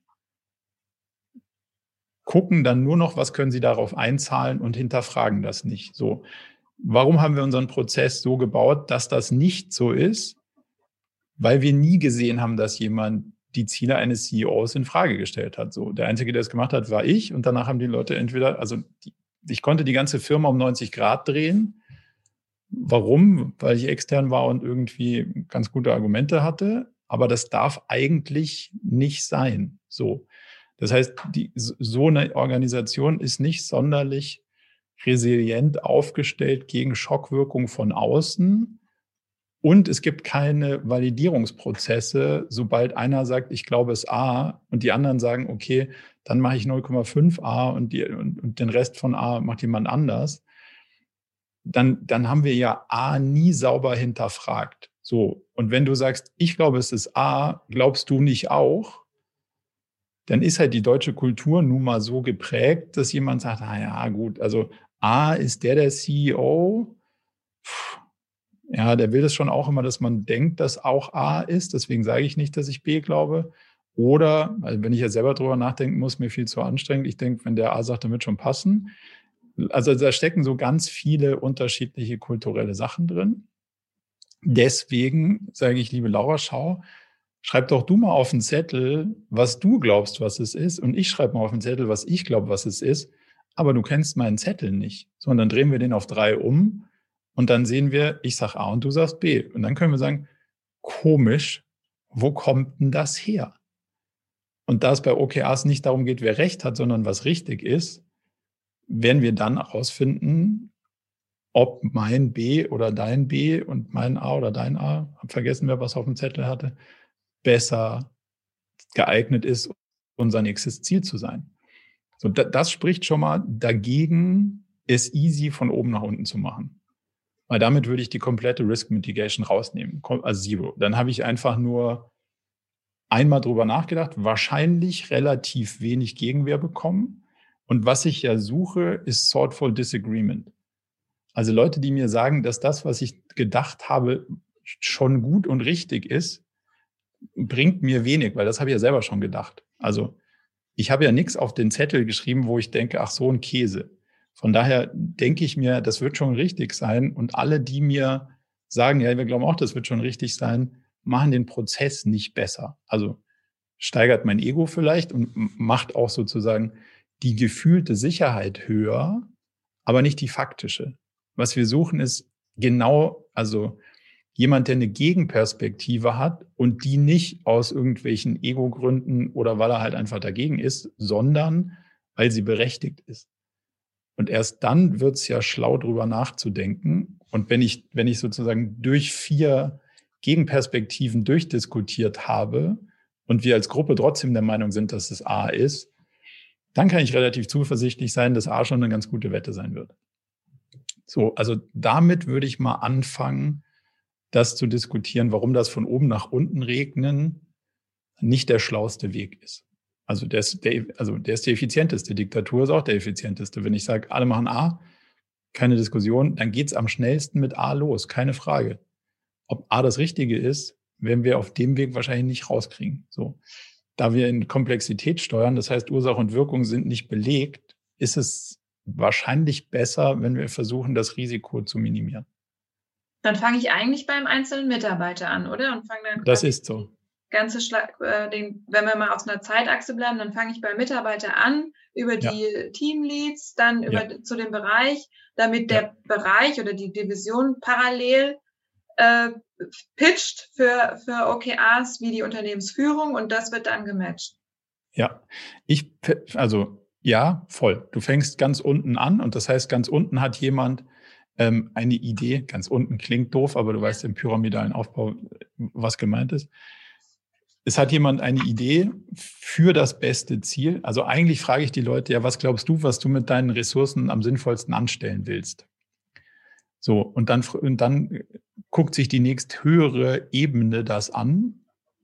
gucken dann nur noch, was können sie darauf einzahlen und hinterfragen das nicht. So, warum haben wir unseren Prozess so gebaut, dass das nicht so ist? Weil wir nie gesehen haben, dass jemand die Ziele eines CEOs in Frage gestellt hat. So, der einzige, der es gemacht hat, war ich und danach haben die Leute entweder, also die, ich konnte die ganze Firma um 90 Grad drehen Warum? Weil ich extern war und irgendwie ganz gute Argumente hatte. Aber das darf eigentlich nicht sein. So. Das heißt, die, so eine Organisation ist nicht sonderlich resilient aufgestellt gegen Schockwirkung von außen. Und es gibt keine Validierungsprozesse, sobald einer sagt, ich glaube es A und die anderen sagen, okay, dann mache ich 0,5 A und, die, und, und den Rest von A macht jemand anders. Dann, dann haben wir ja A nie sauber hinterfragt. So. Und wenn du sagst, ich glaube, es ist A, glaubst du nicht auch? dann ist halt die deutsche Kultur nun mal so geprägt, dass jemand sagt, na ja, gut, also A ist der der CEO. Puh, ja, der will das schon auch immer, dass man denkt, dass auch A ist. Deswegen sage ich nicht, dass ich B glaube. Oder, also wenn ich ja selber drüber nachdenken muss, mir viel zu anstrengend. Ich denke, wenn der A sagt, dann wird schon passen. Also da stecken so ganz viele unterschiedliche kulturelle Sachen drin. Deswegen sage ich, liebe Laura, schau, schreib doch du mal auf den Zettel, was du glaubst, was es ist. Und ich schreibe mal auf den Zettel, was ich glaube, was es ist. Aber du kennst meinen Zettel nicht. Sondern drehen wir den auf drei um und dann sehen wir, ich sag A und du sagst B. Und dann können wir sagen, komisch, wo kommt denn das her? Und da es bei OKRs nicht darum geht, wer recht hat, sondern was richtig ist, werden wir dann herausfinden, ob mein B oder dein B und mein A oder dein A, hab vergessen, wer was auf dem Zettel hatte, besser geeignet ist, unser nächstes Ziel zu sein. So, das spricht schon mal dagegen, es easy von oben nach unten zu machen. Weil damit würde ich die komplette Risk Mitigation rausnehmen, also Zero. Dann habe ich einfach nur einmal drüber nachgedacht, wahrscheinlich relativ wenig Gegenwehr bekommen. Und was ich ja suche, ist Thoughtful Disagreement. Also Leute, die mir sagen, dass das, was ich gedacht habe, schon gut und richtig ist, bringt mir wenig, weil das habe ich ja selber schon gedacht. Also ich habe ja nichts auf den Zettel geschrieben, wo ich denke, ach so ein Käse. Von daher denke ich mir, das wird schon richtig sein. Und alle, die mir sagen, ja, wir glauben auch, das wird schon richtig sein, machen den Prozess nicht besser. Also steigert mein Ego vielleicht und macht auch sozusagen die gefühlte Sicherheit höher, aber nicht die faktische. Was wir suchen ist genau, also jemand, der eine Gegenperspektive hat und die nicht aus irgendwelchen Ego-Gründen oder weil er halt einfach dagegen ist, sondern weil sie berechtigt ist. Und erst dann wird es ja schlau, drüber nachzudenken. Und wenn ich, wenn ich sozusagen durch vier Gegenperspektiven durchdiskutiert habe und wir als Gruppe trotzdem der Meinung sind, dass es A ist, dann kann ich relativ zuversichtlich sein, dass A schon eine ganz gute Wette sein wird. So, also damit würde ich mal anfangen, das zu diskutieren, warum das von oben nach unten regnen nicht der schlauste Weg ist. Also der ist der, also der ist der effizienteste. Diktatur ist auch der effizienteste. Wenn ich sage, alle machen A, keine Diskussion, dann geht es am schnellsten mit A los, keine Frage. Ob A das Richtige ist, werden wir auf dem Weg wahrscheinlich nicht rauskriegen. So. Da wir in Komplexität steuern, das heißt Ursache und Wirkung sind nicht belegt, ist es wahrscheinlich besser, wenn wir versuchen, das Risiko zu minimieren. Dann fange ich eigentlich beim einzelnen Mitarbeiter an, oder? Und fange dann das ist so. Ganze Schlag, äh, den, wenn wir mal aus einer Zeitachse bleiben, dann fange ich beim Mitarbeiter an, über die ja. Teamleads, dann über ja. zu dem Bereich, damit der ja. Bereich oder die Division parallel äh, pitcht für, für OKRs wie die Unternehmensführung und das wird dann gematcht. Ja, ich, also ja, voll. Du fängst ganz unten an und das heißt, ganz unten hat jemand ähm, eine Idee, ganz unten klingt doof, aber du weißt im pyramidalen Aufbau, was gemeint ist. Es hat jemand eine Idee für das beste Ziel. Also eigentlich frage ich die Leute, ja, was glaubst du, was du mit deinen Ressourcen am sinnvollsten anstellen willst? So, und dann, und dann guckt sich die nächst höhere Ebene das an.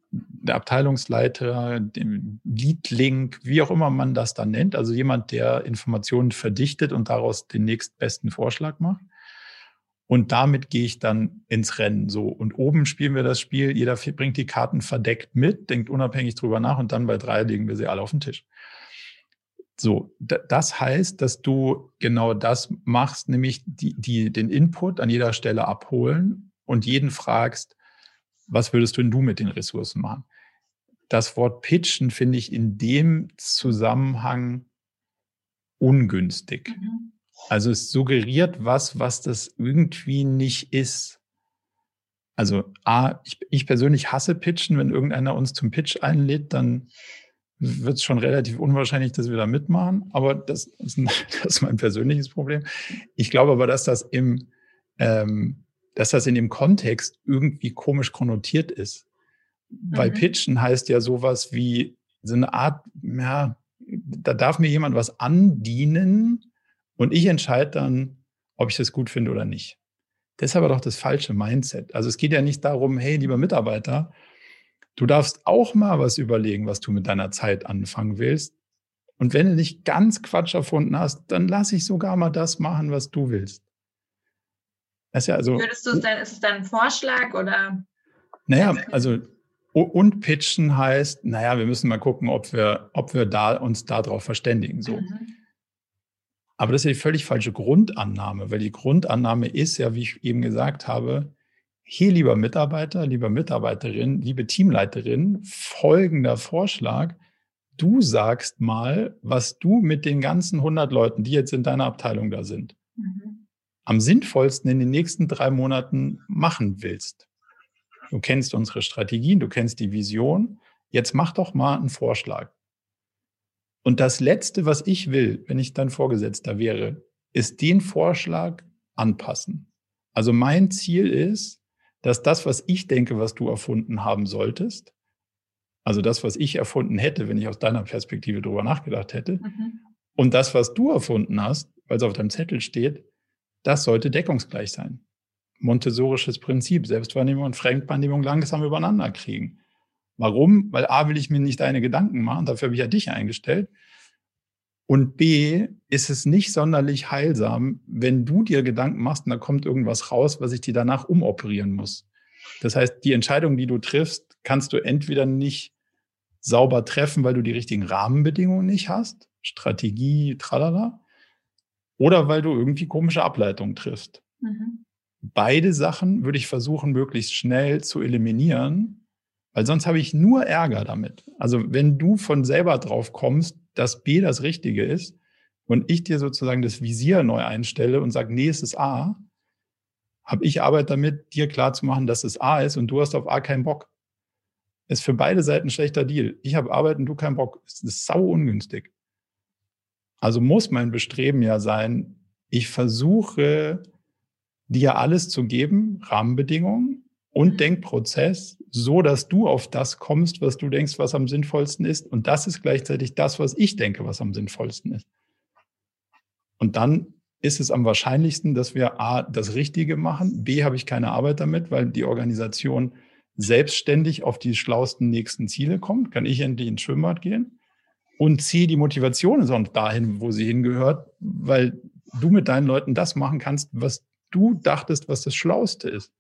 Der Abteilungsleiter, dem Leadlink, wie auch immer man das dann nennt. Also jemand, der Informationen verdichtet und daraus den nächstbesten Vorschlag macht. Und damit gehe ich dann ins Rennen. So. Und oben spielen wir das Spiel. Jeder bringt die Karten verdeckt mit, denkt unabhängig drüber nach und dann bei drei legen wir sie alle auf den Tisch. So, das heißt, dass du genau das machst, nämlich die, die, den Input an jeder Stelle abholen und jeden fragst, was würdest du denn du mit den Ressourcen machen? Das Wort pitchen finde ich in dem Zusammenhang ungünstig. Mhm Also es suggeriert was, was das irgendwie nicht ist. Also A, ich, ich persönlich hasse Pitchen. Wenn irgendeiner uns zum Pitch einlädt, dann wird es schon relativ unwahrscheinlich, dass wir da mitmachen. Aber das ist, ein, das ist mein persönliches Problem. Ich glaube aber, dass das im, ähm, dass das in dem Kontext irgendwie komisch konnotiert ist. Weil mhm. Pitchen heißt ja sowas wie so eine Art, ja, da darf mir jemand was andienen und ich entscheide dann, ob ich das gut finde oder nicht. Das ist aber doch das falsche Mindset. Also es geht ja nicht darum, hey, lieber Mitarbeiter, du darfst auch mal was überlegen, was du mit deiner Zeit anfangen willst. Und wenn du nicht ganz Quatsch erfunden hast, dann lass ich sogar mal das machen, was du willst. Das ist ja also. Würdest du es dann, ist es dann ein Vorschlag oder? Naja, also und pitchen heißt, naja, wir müssen mal gucken, ob wir, ob wir da uns darauf verständigen. So. Mhm. Aber das ist ja die völlig falsche Grundannahme, weil die Grundannahme ist ja, wie ich eben gesagt habe, hier, lieber Mitarbeiter, lieber Mitarbeiterin, liebe Teamleiterin, folgender Vorschlag. Du sagst mal, was du mit den ganzen 100 Leuten, die jetzt in deiner Abteilung da sind, mhm. am sinnvollsten in den nächsten drei Monaten machen willst. Du kennst unsere Strategien, du kennst die Vision. Jetzt mach doch mal einen Vorschlag. Und das Letzte, was ich will, wenn ich dein Vorgesetzter wäre, ist den Vorschlag anpassen. Also mein Ziel ist, dass das, was ich denke, was du erfunden haben solltest, also das, was ich erfunden hätte, wenn ich aus deiner Perspektive drüber nachgedacht hätte, mhm. und das, was du erfunden hast, weil es auf deinem Zettel steht, das sollte deckungsgleich sein. Montessorisches Prinzip, Selbstwahrnehmung und Fremdwahrnehmung langsam übereinander kriegen. Warum? Weil A will ich mir nicht deine Gedanken machen, dafür habe ich ja dich eingestellt. Und B ist es nicht sonderlich heilsam, wenn du dir Gedanken machst und da kommt irgendwas raus, was ich dir danach umoperieren muss. Das heißt, die Entscheidung, die du triffst, kannst du entweder nicht sauber treffen, weil du die richtigen Rahmenbedingungen nicht hast, Strategie, tralala, oder weil du irgendwie komische Ableitungen triffst. Mhm. Beide Sachen würde ich versuchen, möglichst schnell zu eliminieren, weil sonst habe ich nur Ärger damit. Also wenn du von selber drauf kommst, dass B das Richtige ist und ich dir sozusagen das Visier neu einstelle und sage, nee, es ist A, habe ich Arbeit damit, dir klarzumachen, dass es A ist und du hast auf A keinen Bock. Ist für beide Seiten ein schlechter Deal. Ich habe Arbeit und du keinen Bock. Das ist sau ungünstig. Also muss mein Bestreben ja sein, ich versuche dir alles zu geben, Rahmenbedingungen und mhm. Denkprozess, so dass du auf das kommst, was du denkst, was am sinnvollsten ist. Und das ist gleichzeitig das, was ich denke, was am sinnvollsten ist. Und dann ist es am wahrscheinlichsten, dass wir A, das Richtige machen, B, habe ich keine Arbeit damit, weil die Organisation selbstständig auf die schlausten nächsten Ziele kommt, kann ich endlich ins Schwimmbad gehen. Und C, die Motivation ist auch dahin, wo sie hingehört, weil du mit deinen Leuten das machen kannst, was du dachtest, was das Schlauste ist.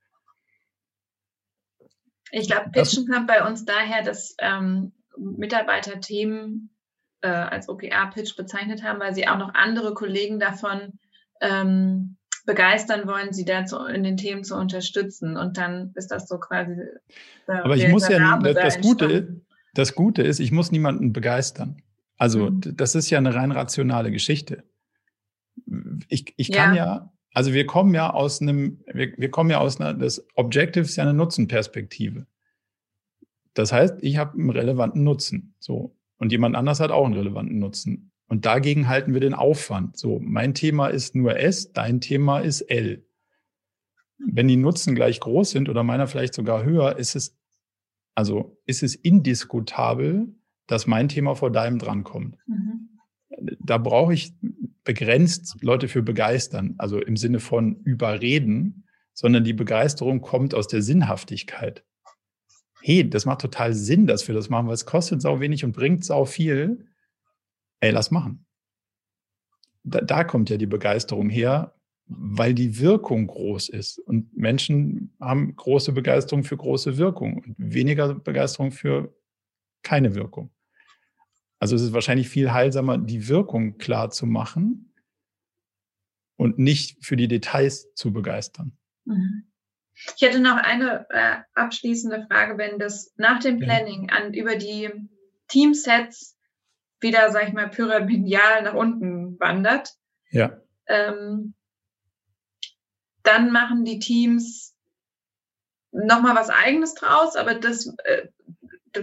Ich glaube, Pitchen kommt bei uns daher, dass ähm, Mitarbeiter Themen äh, als OKR-Pitch bezeichnet haben, weil sie auch noch andere Kollegen davon ähm, begeistern wollen, sie dazu in den Themen zu unterstützen. Und dann ist das so quasi. Äh, Aber ich muss ja, das, das Gute, das Gute ist, ich muss niemanden begeistern. Also, mhm. das ist ja eine rein rationale Geschichte. Ich, ich kann ja, ja also wir kommen ja aus einem, wir, wir kommen ja aus einer, das Objective ist ja eine Nutzenperspektive. Das heißt, ich habe einen relevanten Nutzen. So. Und jemand anders hat auch einen relevanten Nutzen. Und dagegen halten wir den Aufwand. So, mein Thema ist nur S, dein Thema ist L. Wenn die Nutzen gleich groß sind oder meiner vielleicht sogar höher, ist es, also ist es indiskutabel, dass mein Thema vor deinem drankommt. Mhm. Da brauche ich begrenzt Leute für begeistern, also im Sinne von überreden, sondern die Begeisterung kommt aus der Sinnhaftigkeit. Hey, das macht total Sinn, dass wir das machen, weil es kostet sau wenig und bringt sau viel. Ey, lass machen. Da, da kommt ja die Begeisterung her, weil die Wirkung groß ist. Und Menschen haben große Begeisterung für große Wirkung und weniger Begeisterung für keine Wirkung. Also es ist wahrscheinlich viel heilsamer, die Wirkung klar zu machen und nicht für die Details zu begeistern. Mhm. Ich hätte noch eine äh, abschließende Frage, wenn das nach dem Planning ja. an über die Teamsets wieder, sag ich mal, pyramidal nach unten wandert. Ja. ähm, dann machen die Teams nochmal was Eigenes draus, aber das äh,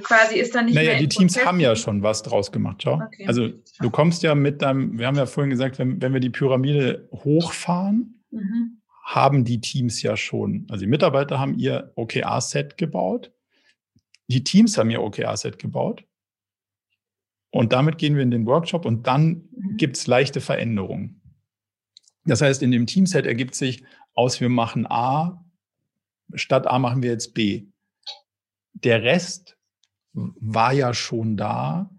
quasi ist dann nicht naja, mehr. Naja, die Teams haben ja schon was draus gemacht, schau. Okay. Also du kommst ja mit deinem, wir haben ja vorhin gesagt, wenn, wenn wir die Pyramide hochfahren, mhm. haben die Teams ja schon, also die Mitarbeiter haben ihr OKR-Set gebaut, die Teams haben ihr OKR-Set gebaut. Und damit gehen wir in den Workshop und dann mhm. gibt es leichte Veränderungen. Das heißt, in dem Teamset ergibt sich aus, wir machen A, statt A machen wir jetzt B. Der Rest war ja schon da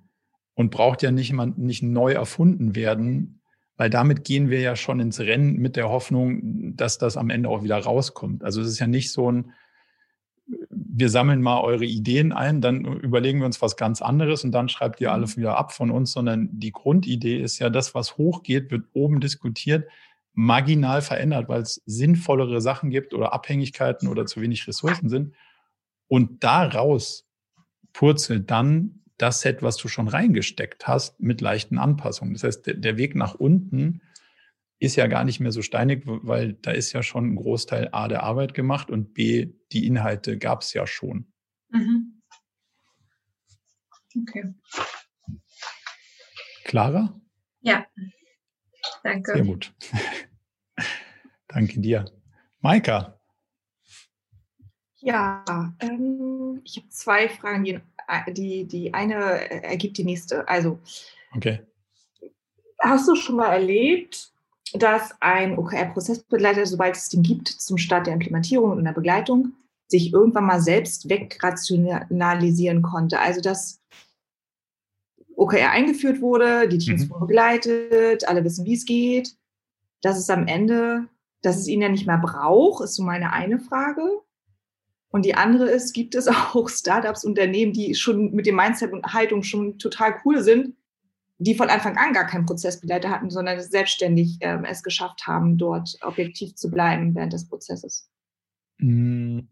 und braucht ja nicht, mal, nicht neu erfunden werden, weil damit gehen wir ja schon ins Rennen mit der Hoffnung, dass das am Ende auch wieder rauskommt. Also es ist ja nicht so ein, wir sammeln mal eure Ideen ein, dann überlegen wir uns was ganz anderes und dann schreibt ihr alles mhm. wieder ab von uns, sondern die Grundidee ist ja, das, was hochgeht, wird oben diskutiert, marginal verändert, weil es sinnvollere Sachen gibt oder Abhängigkeiten oder zu wenig Ressourcen sind. Und daraus purzelt dann das Set, was du schon reingesteckt hast, mit leichten Anpassungen. Das heißt, der, der Weg nach unten ist ja gar nicht mehr so steinig, weil da ist ja schon ein Großteil A der Arbeit gemacht und B, die Inhalte gab es ja schon. Mhm. Okay. Clara? Ja. Danke. Sehr gut. Danke dir. Maika. Ja, ähm, ich habe zwei Fragen. Die, die, die eine ergibt die nächste. Also, okay. Hast du schon mal erlebt, dass ein OKR-Prozessbegleiter, sobald es den gibt, zum Start der Implementierung und der Begleitung, sich irgendwann mal selbst wegrationalisieren konnte. Also dass OKR eingeführt wurde, die Teams mhm. wurden begleitet, alle wissen, wie es geht, dass es am Ende, dass es ihn ja nicht mehr braucht, ist so meine eine Frage. Und die andere ist, gibt es auch Startups, Unternehmen, die schon mit dem Mindset und Haltung schon total cool sind, die von Anfang an gar keinen Prozessbegleiter hatten, sondern selbstständig ähm, es geschafft haben, dort objektiv zu bleiben während des Prozesses? Hm.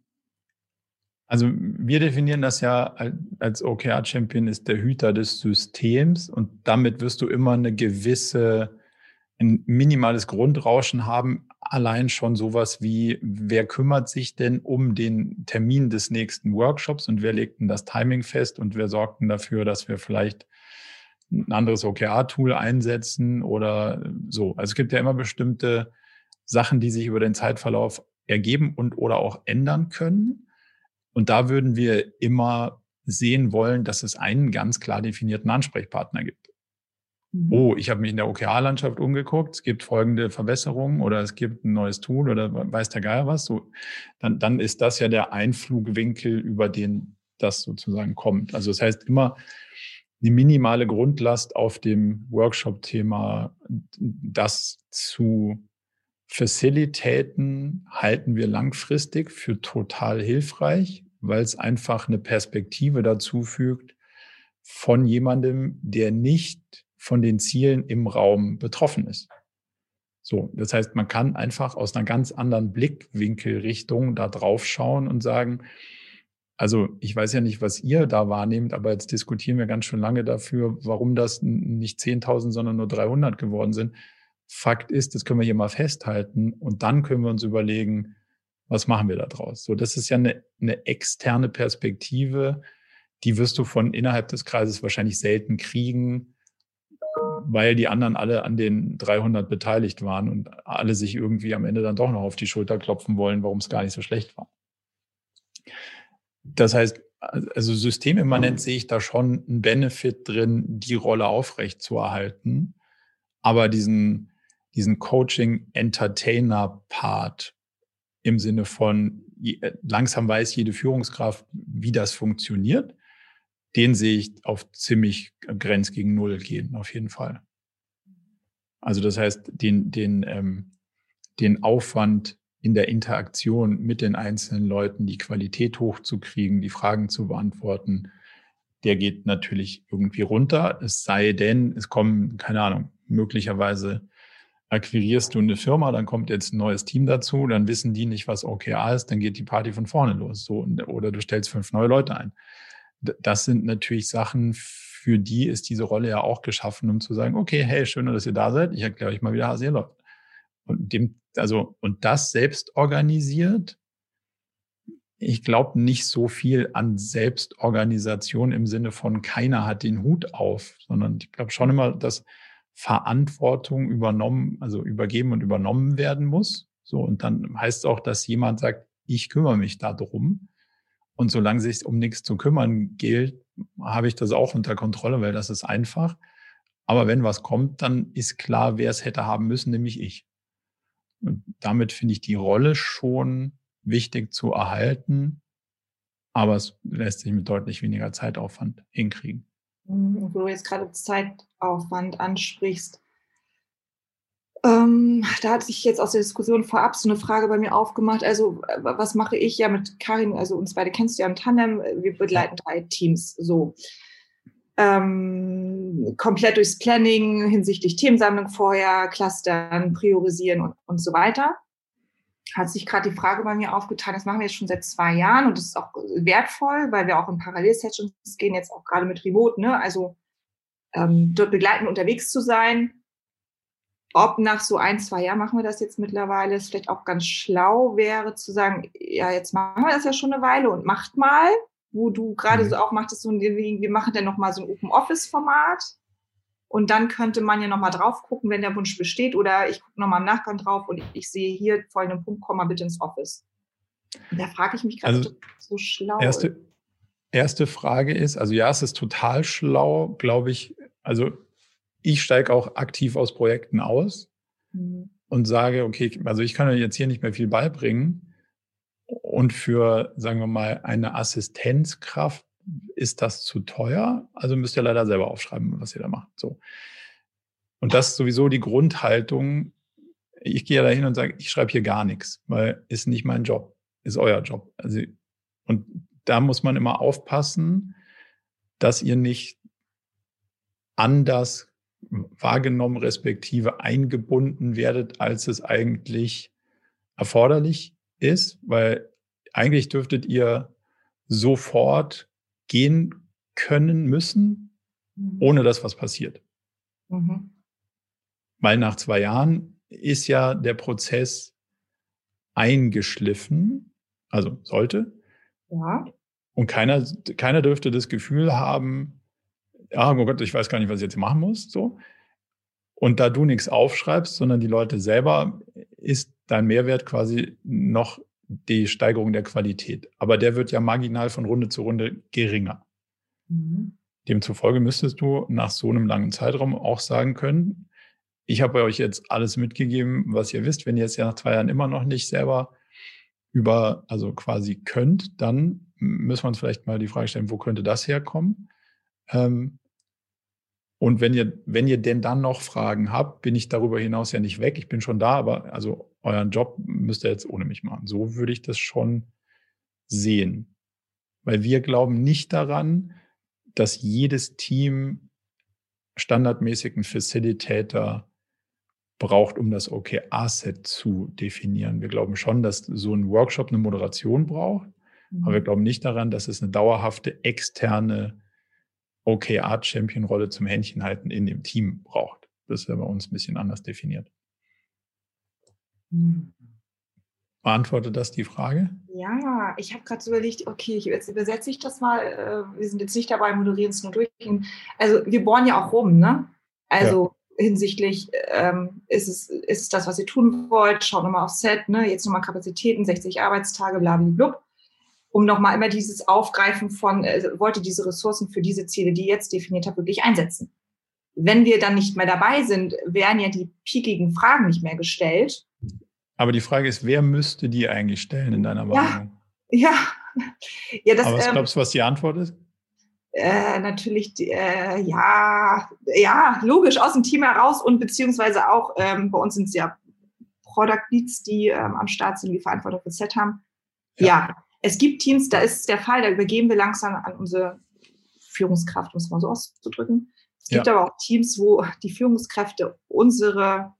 Also wir definieren das ja als OKR-Champion ist der Hüter des Systems und damit wirst du immer eine gewisse, ein minimales Grundrauschen haben, allein schon sowas wie, wer kümmert sich denn um den Termin des nächsten Workshops und wer legt denn das Timing fest und wer sorgt denn dafür, dass wir vielleicht ein anderes OKR-Tool einsetzen oder so. Also es gibt ja immer bestimmte Sachen, die sich über den Zeitverlauf ergeben und oder auch ändern können. Und da würden wir immer sehen wollen, dass es einen ganz klar definierten Ansprechpartner gibt. Mhm. Oh, ich habe mich in der OKR-Landschaft umgeguckt, es gibt folgende Verbesserungen oder es gibt ein neues Tool oder weiß der Geier was. So, dann, dann ist das ja der Einflugwinkel, über den das sozusagen kommt. Also das heißt immer, eine minimale Grundlast auf dem Workshop-Thema, das zu facilitaten, halten wir langfristig für total hilfreich, weil es einfach eine Perspektive dazu fügt von jemandem, der nicht von den Zielen im Raum betroffen ist. So, das heißt, man kann einfach aus einer ganz anderen Blickwinkelrichtung da drauf schauen und sagen, also ich weiß ja nicht, was ihr da wahrnehmt, aber jetzt diskutieren wir ganz schön lange dafür, warum das nicht 10.000, sondern nur 300 geworden sind. Fakt ist, das können wir hier mal festhalten und dann können wir uns überlegen, was machen wir da draus? So, das ist ja eine, eine externe Perspektive, die wirst du von innerhalb des Kreises wahrscheinlich selten kriegen, weil die anderen alle an den 300 beteiligt waren und alle sich irgendwie am Ende dann doch noch auf die Schulter klopfen wollen, warum es gar nicht so schlecht war. Das heißt, also systemimmanent sehe ich da schon einen Benefit drin, die Rolle aufrecht zu erhalten. Aber diesen, diesen Coaching-Entertainer-Part im Sinne von langsam weiß jede Führungskraft, wie das funktioniert, den sehe ich auf ziemlich Grenz gegen Null gehen, auf jeden Fall. Also das heißt, den, den, ähm, den Aufwand in der Interaktion mit den einzelnen Leuten die Qualität hochzukriegen, die Fragen zu beantworten, der geht natürlich irgendwie runter. Es sei denn, es kommen, keine Ahnung, möglicherweise akquirierst du eine Firma, dann kommt jetzt ein neues Team dazu, dann wissen die nicht, was OKR ist, dann geht die Party von vorne los. So, oder du stellst fünf neue Leute ein. Das sind natürlich Sachen, für die ist diese Rolle ja auch geschaffen, um zu sagen, okay, hey, schön, dass ihr da seid. Ich erkläre euch mal, wie der Hase läuft. und dem, also, und das selbst organisiert, ich glaube nicht so viel an Selbstorganisation im Sinne von keiner hat den Hut auf, sondern ich glaube schon immer, dass Verantwortung übernommen, also übergeben und übernommen werden muss. So, und dann heißt es auch, dass jemand sagt, ich kümmere mich darum. Und solange sich um nichts zu kümmern gilt, habe ich das auch unter Kontrolle, weil das ist einfach. Aber wenn was kommt, dann ist klar, wer es hätte haben müssen, nämlich ich. Und damit finde ich die Rolle schon wichtig zu erhalten, aber es lässt sich mit deutlich weniger Zeitaufwand hinkriegen. Mhm, wo du jetzt gerade Zeitaufwand ansprichst, ähm, da hat sich jetzt aus der Diskussion vorab so eine Frage bei mir aufgemacht. Also, was mache ich ja mit Karin? Also, uns beide kennst du ja im Tandem. Wir begleiten drei Teams so. Ähm, komplett durchs Planning hinsichtlich Themensammlung vorher, Clustern, Priorisieren und, und so weiter. Hat sich gerade die Frage bei mir aufgetan, das machen wir jetzt schon seit zwei Jahren und das ist auch wertvoll, weil wir auch in Parallelsessions gehen, jetzt auch gerade mit Remote, ne? Also ähm, dort begleiten unterwegs zu sein, ob nach so ein, zwei Jahren machen wir das jetzt mittlerweile, es vielleicht auch ganz schlau wäre zu sagen, ja, jetzt machen wir das ja schon eine Weile und macht mal, wo du gerade mhm. so auch machtest, so, wir machen dann nochmal so ein Open Office Format und dann könnte man ja nochmal drauf gucken, wenn der Wunsch besteht oder ich gucke nochmal im Nachgang drauf und ich sehe hier folgenden Punkt, komm mal bitte ins Office. Und da frage ich mich gerade, also, so schlau erste, Erste Frage ist, also ja, es ist total schlau, glaube ich, also ich steige auch aktiv aus Projekten aus mhm. und sage, okay, also ich kann euch jetzt hier nicht mehr viel beibringen. Und für, sagen wir mal, eine Assistenzkraft ist das zu teuer. Also müsst ihr leider selber aufschreiben, was ihr da macht. So. Und das ist sowieso die Grundhaltung. Ich gehe da hin und sage, ich schreibe hier gar nichts, weil ist nicht mein Job, ist euer Job. Also, und da muss man immer aufpassen, dass ihr nicht anders wahrgenommen, respektive eingebunden werdet, als es eigentlich erforderlich ist, weil eigentlich dürftet ihr sofort gehen können müssen, mhm. ohne dass was passiert. Mhm. Weil nach zwei Jahren ist ja der Prozess eingeschliffen, also sollte. Ja. Und keiner, keiner dürfte das Gefühl haben, ja, oh Gott, ich weiß gar nicht, was ich jetzt machen muss. So. Und da du nichts aufschreibst, sondern die Leute selber, ist dein Mehrwert quasi noch die Steigerung der Qualität. Aber der wird ja marginal von Runde zu Runde geringer. Mhm. Demzufolge müsstest du nach so einem langen Zeitraum auch sagen können, ich habe euch jetzt alles mitgegeben, was ihr wisst. Wenn ihr jetzt ja nach zwei Jahren immer noch nicht selber über, also quasi könnt, dann müssen wir uns vielleicht mal die Frage stellen, wo könnte das herkommen? Ähm, und wenn ihr, wenn ihr denn dann noch Fragen habt, bin ich darüber hinaus ja nicht weg. Ich bin schon da, aber also euren Job müsst ihr jetzt ohne mich machen. So würde ich das schon sehen. Weil wir glauben nicht daran, dass jedes Team standardmäßig einen Facilitator braucht, um das OKR-Set zu definieren. Wir glauben schon, dass so ein Workshop eine Moderation braucht, aber wir mhm. glauben nicht daran, dass es eine dauerhafte externe OKR-Champion-Rolle zum Händchenhalten in dem Team braucht. Das ist ja bei uns ein bisschen anders definiert. Hm. Beantwortet das die Frage? Ja, ich habe gerade so überlegt, okay, jetzt übersetze ich das mal. Äh, wir sind jetzt nicht dabei, moderieren es nur durch. Also wir bohren ja auch rum, ne? Also ja. hinsichtlich, ähm, ist, es, ist es das, was ihr tun wollt? Schaut nochmal aufs Set, ne? Jetzt nochmal Kapazitäten, 60 Arbeitstage, blablabla um nochmal immer dieses Aufgreifen von, äh, wollte diese Ressourcen für diese Ziele, die ihr jetzt definiert habt, wirklich einsetzen. Wenn wir dann nicht mehr dabei sind, werden ja die piekigen Fragen nicht mehr gestellt. Aber die Frage ist, wer müsste die eigentlich stellen in deiner Wahrnehmung? Ja, ja. ja das, Aber was ähm, glaubst du, was die Antwort ist? Äh, natürlich, äh, ja, ja, logisch aus dem Team heraus und beziehungsweise auch ähm, bei uns sind es ja Product Leads, die ähm, am Start sind, die Verantwortung für Set haben. Ja. ja. Es gibt Teams, da ist es der Fall, da übergeben wir langsam an unsere Führungskraft, um es mal so auszudrücken. Es gibt ja. aber auch Teams, wo die Führungskräfte unsere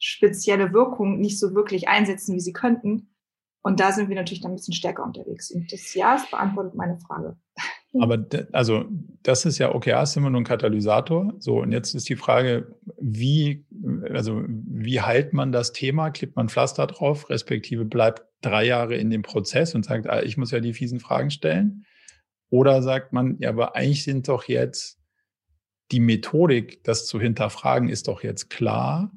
spezielle Wirkung nicht so wirklich einsetzen, wie sie könnten. Und da sind wir natürlich dann ein bisschen stärker unterwegs. Und das Ja, es beantwortet meine Frage. Aber also das ist ja OKR ist immer nur ein Katalysator. So, und jetzt ist die Frage, wie also wie heilt man das Thema? Klebt man Pflaster drauf, respektive bleibt drei Jahre in dem Prozess und sagt, ah, ich muss ja die fiesen Fragen stellen? Oder sagt man, ja, aber eigentlich sind doch jetzt die Methodik, das zu hinterfragen, ist doch jetzt klar.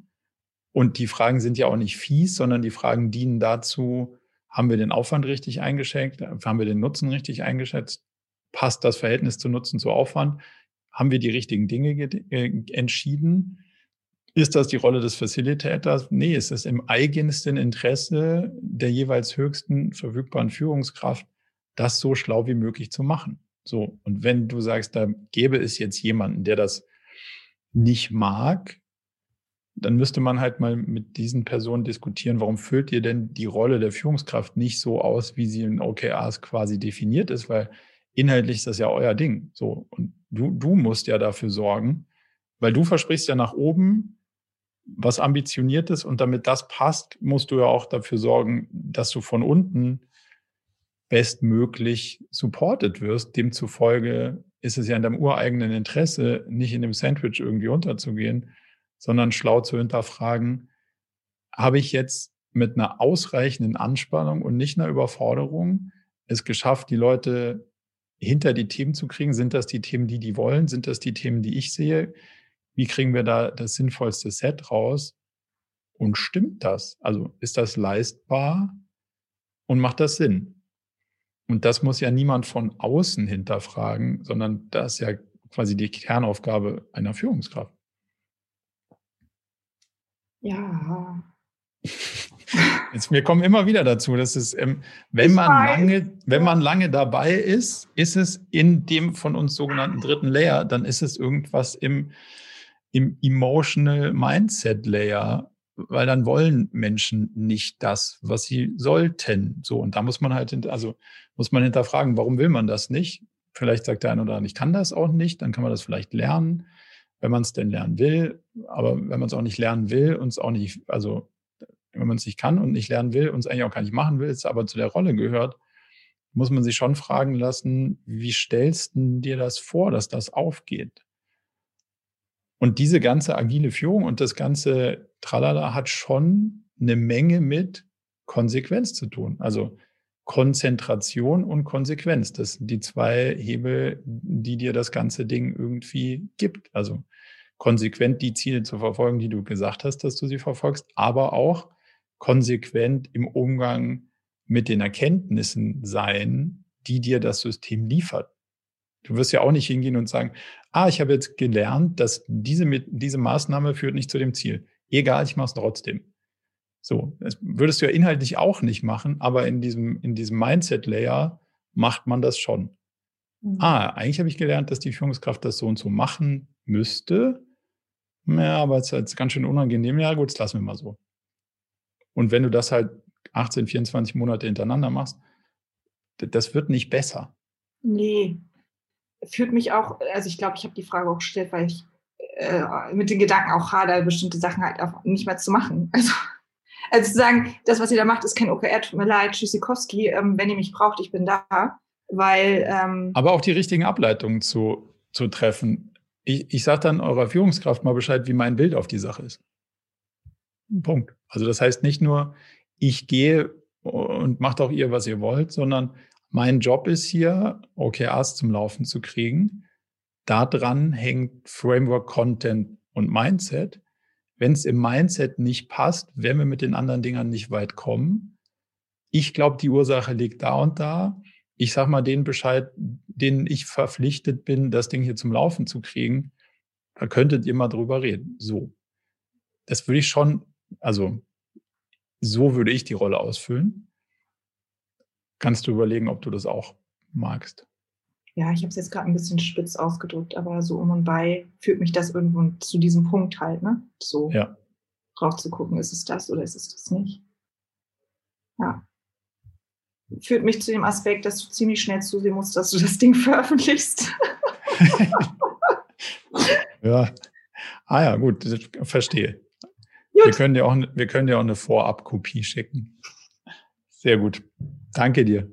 Und die Fragen sind ja auch nicht fies, sondern die Fragen dienen dazu, haben wir den Aufwand richtig eingeschätzt? Haben wir den Nutzen richtig eingeschätzt? Passt das Verhältnis zu Nutzen zu Aufwand? Haben wir die richtigen Dinge äh, entschieden? Ist das die Rolle des Facilitators? Nee, es ist im eigensten Interesse der jeweils höchsten verfügbaren Führungskraft, das so schlau wie möglich zu machen. So. Und wenn du sagst, da gäbe es jetzt jemanden, der das nicht mag, dann müsste man halt mal mit diesen Personen diskutieren, warum füllt ihr denn die Rolle der Führungskraft nicht so aus, wie sie in OKRs quasi definiert ist, weil inhaltlich ist das ja euer Ding. So. Und du, du musst ja dafür sorgen, weil du versprichst ja nach oben was ambitioniertes und damit das passt, musst du ja auch dafür sorgen, dass du von unten bestmöglich supported wirst. Demzufolge ist es ja in deinem ureigenen Interesse, nicht in dem Sandwich irgendwie unterzugehen, sondern schlau zu hinterfragen, habe ich jetzt mit einer ausreichenden Anspannung und nicht einer Überforderung es geschafft, die Leute hinter die Themen zu kriegen? Sind das die Themen, die die wollen? Sind das die Themen, die ich sehe? Wie kriegen wir da das sinnvollste Set raus? Und stimmt das? Also ist das leistbar und macht das Sinn? Und das muss ja niemand von außen hinterfragen, sondern das ist ja quasi die Kernaufgabe einer Führungskraft. Ja. Jetzt, wir kommen immer wieder dazu, dass es, ähm, wenn man lange, wenn man lange dabei ist, ist es in dem von uns sogenannten dritten Layer, dann ist es irgendwas im, im Emotional Mindset Layer, weil dann wollen Menschen nicht das, was sie sollten. So, und da muss man halt, also muss man hinterfragen, warum will man das nicht? Vielleicht sagt der eine oder andere, ich kann das auch nicht, dann kann man das vielleicht lernen, wenn man es denn lernen will. Aber wenn man es auch nicht lernen will, und es auch nicht, also wenn man es nicht kann und nicht lernen will und es eigentlich auch gar nicht machen will, es aber zu der Rolle gehört, muss man sich schon fragen lassen, wie stellst du dir das vor, dass das aufgeht? Und diese ganze agile Führung und das ganze Tralala hat schon eine Menge mit Konsequenz zu tun. Also Konzentration und Konsequenz. Das sind die zwei Hebel, die dir das ganze Ding irgendwie gibt. Also konsequent die Ziele zu verfolgen, die du gesagt hast, dass du sie verfolgst, aber auch konsequent im Umgang mit den Erkenntnissen sein, die dir das System liefert. Du wirst ja auch nicht hingehen und sagen, ah, ich habe jetzt gelernt, dass diese, diese Maßnahme führt nicht zu dem Ziel. Egal, ich mache es trotzdem. So, das würdest du ja inhaltlich auch nicht machen, aber in diesem, in diesem Mindset-Layer macht man das schon. Mhm. Ah, eigentlich habe ich gelernt, dass die Führungskraft das so und so machen müsste. Ja, aber es ist ganz schön unangenehm. Ja, gut, das lassen wir mal so. Und wenn du das halt 18, 24 Monate hintereinander machst, das wird nicht besser. Nee. Führt mich auch, also ich glaube, ich habe die Frage auch gestellt, weil ich äh, mit den Gedanken auch hader, bestimmte Sachen halt auch nicht mehr zu machen. Also also zu sagen, das, was ihr da macht, ist kein OKR, tut mir leid, Tschüssikowski, ähm, wenn ihr mich braucht, ich bin da. Weil, ähm Aber auch die richtigen Ableitungen zu, zu treffen. Ich, ich sage dann eurer Führungskraft mal Bescheid, wie mein Bild auf die Sache ist. Punkt. Also das heißt nicht nur, ich gehe und macht auch ihr, was ihr wollt, sondern mein Job ist hier, OKRs zum Laufen zu kriegen. Daran hängt Framework, Content und Mindset. Wenn es im Mindset nicht passt, werden wir mit den anderen Dingern nicht weit kommen. Ich glaube, die Ursache liegt da und da. Ich sage mal den Bescheid, den ich verpflichtet bin, das Ding hier zum Laufen zu kriegen. Da könntet ihr mal drüber reden. So. Das würde ich schon, also so würde ich die Rolle ausfüllen. Kannst du überlegen, ob du das auch magst ja, ich habe es jetzt gerade ein bisschen spitz ausgedrückt, aber so um und bei führt mich das irgendwo zu diesem Punkt halt, ne? So ja. drauf zu gucken, ist es das oder ist es das nicht? Ja. Führt mich zu dem Aspekt, dass du ziemlich schnell zusehen musst, dass du das Ding veröffentlichst. ja. Ah ja, gut, verstehe. Gut. Wir können dir auch, wir können dir auch eine Vorabkopie schicken. Sehr gut. Danke dir.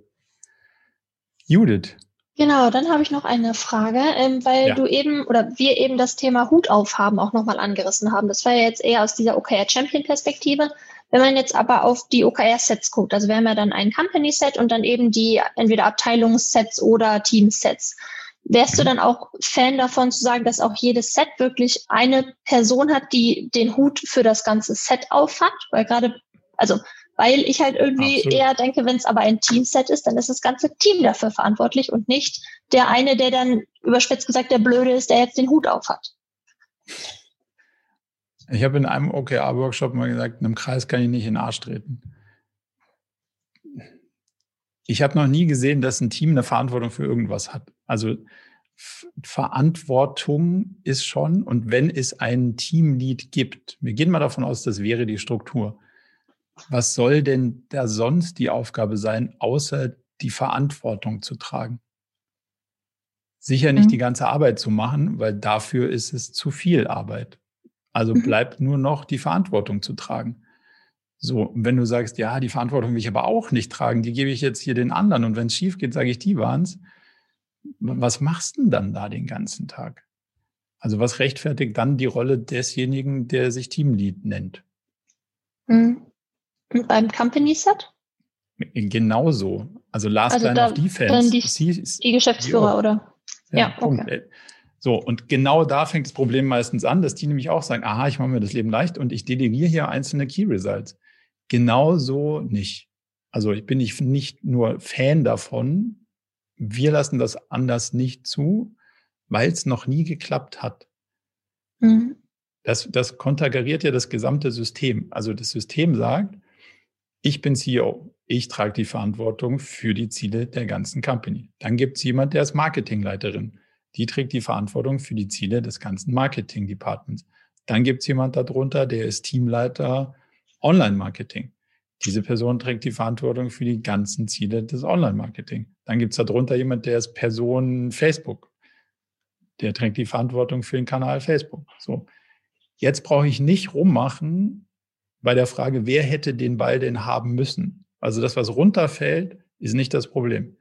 Judith, Genau, dann habe ich noch eine Frage, ähm, weil ja. du eben oder wir eben das Thema Hut aufhaben auch nochmal angerissen haben. Das war ja jetzt eher aus dieser OKR Champion Perspektive. Wenn man jetzt aber auf die OKR-Sets guckt, also wir haben ja dann ein Company-Set und dann eben die entweder Abteilungssets oder Team-Sets. Wärst du mhm. dann auch Fan davon zu sagen, dass auch jedes Set wirklich eine Person hat, die den Hut für das ganze Set aufhat? Weil gerade, also weil ich halt irgendwie Absolut. eher denke, wenn es aber ein Teamset ist, dann ist das ganze Team dafür verantwortlich und nicht der eine, der dann überspitzt gesagt der Blöde ist, der jetzt den Hut auf hat. Ich habe in einem OKR-Workshop mal gesagt, in einem Kreis kann ich nicht in den Arsch treten. Ich habe noch nie gesehen, dass ein Team eine Verantwortung für irgendwas hat. Also Verantwortung ist schon, und wenn es ein Teamlead gibt, wir gehen mal davon aus, das wäre die Struktur. Was soll denn da sonst die Aufgabe sein, außer die Verantwortung zu tragen? Sicher nicht mhm. die ganze Arbeit zu machen, weil dafür ist es zu viel Arbeit. Also mhm. bleibt nur noch die Verantwortung zu tragen. So, wenn du sagst, ja, die Verantwortung will ich aber auch nicht tragen, die gebe ich jetzt hier den anderen und wenn es schief geht, sage ich, die waren's. Was machst du denn dann da den ganzen Tag? Also was rechtfertigt dann die Rolle desjenigen, der sich Teamlead nennt? Mhm. Beim Company Set? Genauso. Also Last also Line of Defense. Die, die Geschäftsführer, oder? Ja, ja okay. So, und genau da fängt das Problem meistens an, dass die nämlich auch sagen, aha, ich mache mir das Leben leicht und ich delegiere hier einzelne Key Results. Genau so nicht. Also ich bin nicht, nicht nur Fan davon, wir lassen das anders nicht zu, weil es noch nie geklappt hat. Mhm. Das, das konterkariert ja das gesamte System. Also das System sagt, ich bin CEO. Ich trage die Verantwortung für die Ziele der ganzen Company. Dann gibt es jemand, der ist Marketingleiterin. Die trägt die Verantwortung für die Ziele des ganzen Marketing-Departments. Dann gibt es jemand darunter, der ist Teamleiter Online-Marketing. Diese Person trägt die Verantwortung für die ganzen Ziele des Online-Marketing. Dann gibt es darunter jemand, der ist Person Facebook. Der trägt die Verantwortung für den Kanal Facebook. So. Jetzt brauche ich nicht rummachen bei der Frage, wer hätte den Ball denn haben müssen. Also das, was runterfällt, ist nicht das Problem.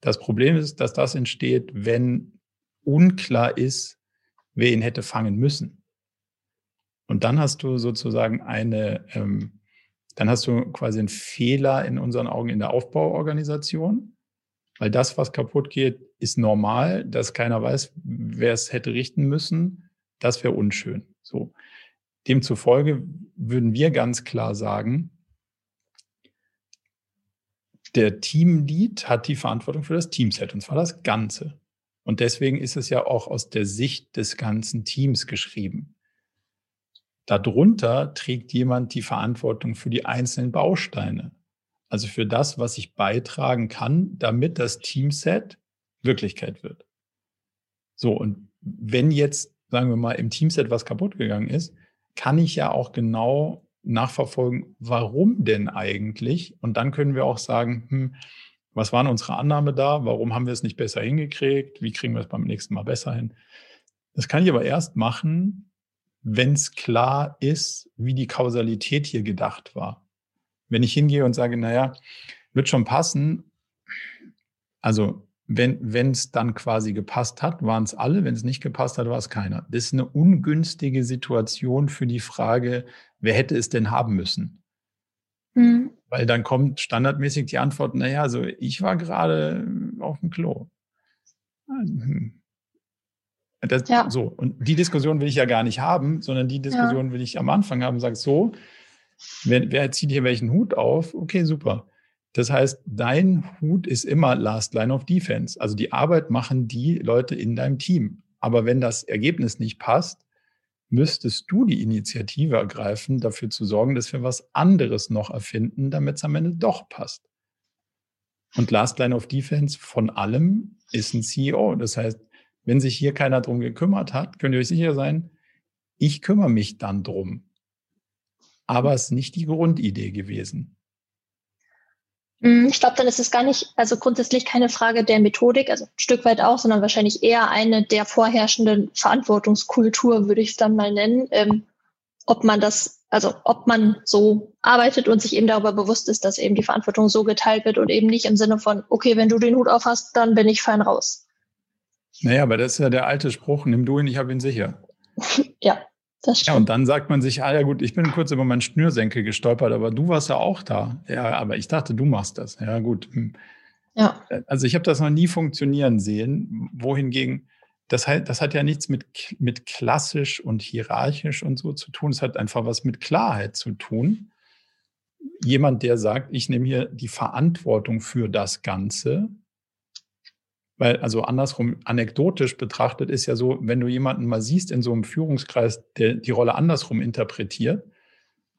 Das Problem ist, dass das entsteht, wenn unklar ist, wer ihn hätte fangen müssen. Und dann hast du sozusagen eine, ähm, dann hast du quasi einen Fehler in unseren Augen in der Aufbauorganisation, weil das, was kaputt geht, ist normal, dass keiner weiß, wer es hätte richten müssen. Das wäre unschön. So. Demzufolge würden wir ganz klar sagen, der Teamlead hat die Verantwortung für das Teamset, und zwar das Ganze. Und deswegen ist es ja auch aus der Sicht des ganzen Teams geschrieben. Darunter trägt jemand die Verantwortung für die einzelnen Bausteine. Also für das, was ich beitragen kann, damit das Teamset Wirklichkeit wird. So, und wenn jetzt, sagen wir mal, im Teamset was kaputt gegangen ist, kann ich ja auch genau nachverfolgen, warum denn eigentlich? Und dann können wir auch sagen, hm, was waren unsere Annahme da? Warum haben wir es nicht besser hingekriegt? Wie kriegen wir es beim nächsten Mal besser hin? Das kann ich aber erst machen, wenn es klar ist, wie die Kausalität hier gedacht war. Wenn ich hingehe und sage, naja, wird schon passen, also wenn es dann quasi gepasst hat, waren es alle. Wenn es nicht gepasst hat, war es keiner. Das ist eine ungünstige Situation für die Frage, wer hätte es denn haben müssen? Mhm. Weil dann kommt standardmäßig die Antwort, naja, also ich war gerade auf dem Klo. Hm. Das, ja. So, und die Diskussion will ich ja gar nicht haben, sondern die Diskussion ja. will ich am Anfang haben und sage, so, wer, wer zieht hier welchen Hut auf? Okay, super. Das heißt, dein Hut ist immer Last Line of Defense. Also die Arbeit machen die Leute in deinem Team. Aber wenn das Ergebnis nicht passt, müsstest du die Initiative ergreifen, dafür zu sorgen, dass wir was anderes noch erfinden, damit es am Ende doch passt. Und Last Line of Defense von allem ist ein CEO. Das heißt, wenn sich hier keiner drum gekümmert hat, könnt ihr euch sicher sein, ich kümmere mich dann drum. Aber es ist nicht die Grundidee gewesen. Mm, ich glaube, dann ist es gar nicht, also grundsätzlich keine Frage der Methodik, also ein Stück weit auch, sondern wahrscheinlich eher eine der vorherrschenden Verantwortungskultur, würde ich es dann mal nennen. Ähm, ob man das, also ob man so arbeitet und sich eben darüber bewusst ist, dass eben die Verantwortung so geteilt wird und eben nicht im Sinne von, okay, wenn du den Hut auf hast, dann bin ich fein raus. Naja, aber das ist ja der alte Spruch, nimm du ihn, ich habe ihn sicher. ja. Ja, und dann sagt man sich, ah ja gut, ich bin kurz über meinen Schnürsenkel gestolpert, aber du warst ja auch da. Ja, aber ich dachte, du machst das. Ja, gut. Hm. Ja. Also ich habe das noch nie funktionieren sehen, wohingegen das, halt, das hat ja nichts mit, mit klassisch und hierarchisch und so zu tun. Es hat einfach was mit Klarheit zu tun. Jemand, der sagt, ich nehme hier die Verantwortung für das Ganze, weil, also andersrum, anekdotisch betrachtet ist ja so, wenn du jemanden mal siehst in so einem Führungskreis, der die Rolle andersrum interpretiert,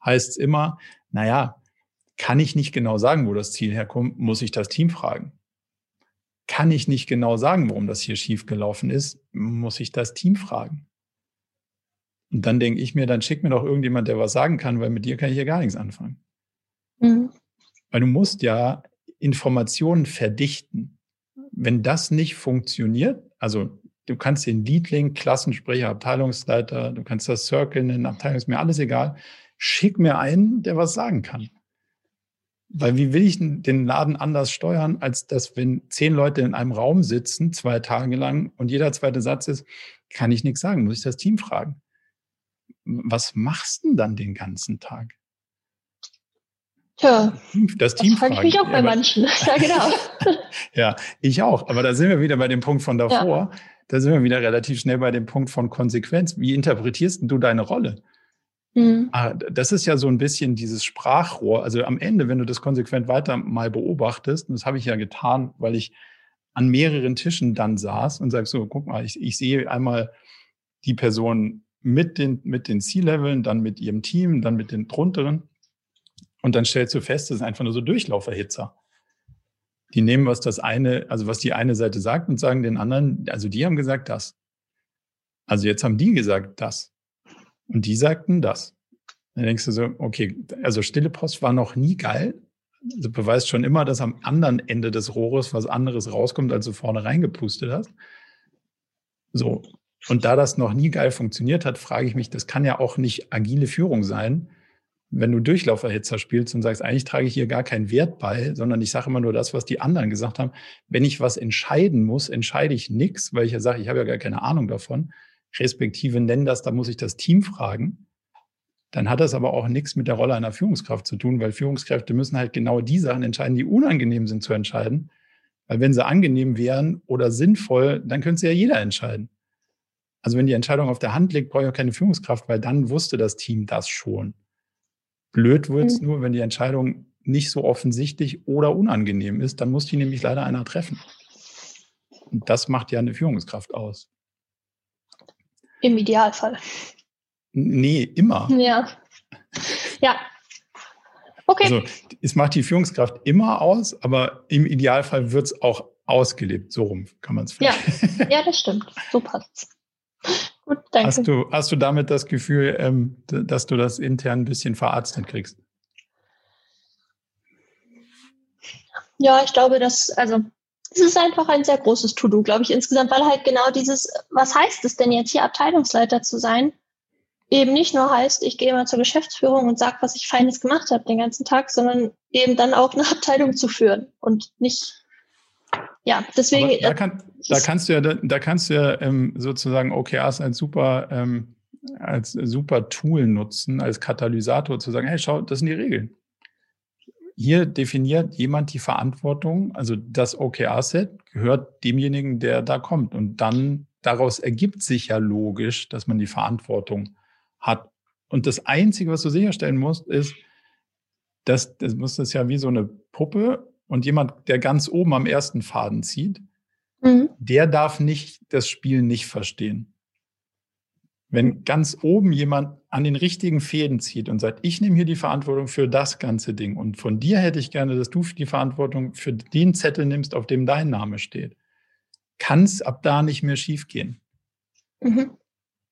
heißt es immer, naja, kann ich nicht genau sagen, wo das Ziel herkommt, muss ich das Team fragen. Kann ich nicht genau sagen, warum das hier schiefgelaufen ist, muss ich das Team fragen. Und dann denke ich mir, dann schick mir doch irgendjemand, der was sagen kann, weil mit dir kann ich hier gar nichts anfangen. Mhm. Weil du musst ja Informationen verdichten. Wenn das nicht funktioniert, also du kannst den Leadling, Klassensprecher, Abteilungsleiter, du kannst das Circle nennen, Abteilung ist mir alles egal. Schick mir einen, der was sagen kann. Weil wie will ich den Laden anders steuern, als dass, wenn zehn Leute in einem Raum sitzen, zwei Tage lang, und jeder zweite Satz ist, kann ich nichts sagen, muss ich das Team fragen. Was machst du denn dann den ganzen Tag? Tja, das Team das frage ich mich auch bei manchen. Ja, genau. ja, ich auch. Aber da sind wir wieder bei dem Punkt von davor. Ja. Da sind wir wieder relativ schnell bei dem Punkt von Konsequenz. Wie interpretierst du deine Rolle? Mhm. Das ist ja so ein bisschen dieses Sprachrohr. Also am Ende, wenn du das konsequent weiter mal beobachtest, und das habe ich ja getan, weil ich an mehreren Tischen dann saß und sage so, guck mal, ich, ich sehe einmal die Person mit den, mit den C-Leveln, dann mit ihrem Team, dann mit den drunteren. Und dann stellst du fest, das sind einfach nur so Durchlauferhitzer. Die nehmen, was das eine, also was die eine Seite sagt und sagen den anderen, also die haben gesagt das. Also jetzt haben die gesagt das. Und die sagten das. Dann denkst du so, okay, also stille Post war noch nie geil. Du beweist schon immer, dass am anderen Ende des Rohres was anderes rauskommt, als du vorne reingepustet hast. So. Und da das noch nie geil funktioniert hat, frage ich mich, das kann ja auch nicht agile Führung sein, wenn du Durchlauferhitzer spielst und sagst, eigentlich trage ich hier gar keinen Wert bei, sondern ich sage immer nur das, was die anderen gesagt haben. Wenn ich was entscheiden muss, entscheide ich nichts, weil ich ja sage, ich habe ja gar keine Ahnung davon respektive nennen das, da muss ich das Team fragen, dann hat das aber auch nichts mit der Rolle einer Führungskraft zu tun, weil Führungskräfte müssen halt genau die Sachen entscheiden, die unangenehm sind zu entscheiden. Weil wenn sie angenehm wären oder sinnvoll, dann könnte sie ja jeder entscheiden. Also wenn die Entscheidung auf der Hand liegt, brauche ich auch keine Führungskraft, weil dann wusste das Team das schon. Blöd wird es mhm. nur, wenn die Entscheidung nicht so offensichtlich oder unangenehm ist, dann muss die nämlich leider einer treffen. Und das macht ja eine Führungskraft aus. Im Idealfall. Nee, immer. Ja. Ja. Okay. Also es macht die Führungskraft immer aus, aber im Idealfall wird es auch ausgelebt. So rum kann man es vielleicht. Ja. ja, das stimmt. So passt Gut, danke. Hast du, hast du damit das Gefühl, ähm, dass du das intern ein bisschen verarztet kriegst? Ja, ich glaube, dass, also es ist einfach ein sehr großes To-Do, glaube ich, insgesamt, weil halt genau dieses, was heißt es denn jetzt hier Abteilungsleiter zu sein, eben nicht nur heißt, ich gehe mal zur Geschäftsführung und sage, was ich Feines gemacht habe den ganzen Tag, sondern eben dann auch eine Abteilung zu führen und nicht, ja, deswegen. Aber da, kann, da kannst du ja, da kannst du ja ähm, sozusagen OKRs als super, ähm, als super Tool nutzen, als Katalysator zu sagen, hey, schau, das sind die Regeln hier definiert jemand die Verantwortung, also das OKR-Set gehört demjenigen, der da kommt. Und dann daraus ergibt sich ja logisch, dass man die Verantwortung hat. Und das Einzige, was du sicherstellen musst, ist, dass das muss das ja wie so eine Puppe und jemand, der ganz oben am ersten Faden zieht, mhm. der darf nicht das Spiel nicht verstehen. Wenn ganz oben jemand an den richtigen Fäden zieht und sagt, ich nehme hier die Verantwortung für das ganze Ding und von dir hätte ich gerne, dass du die Verantwortung für den Zettel nimmst, auf dem dein Name steht, kann es ab da nicht mehr schiefgehen. Mhm.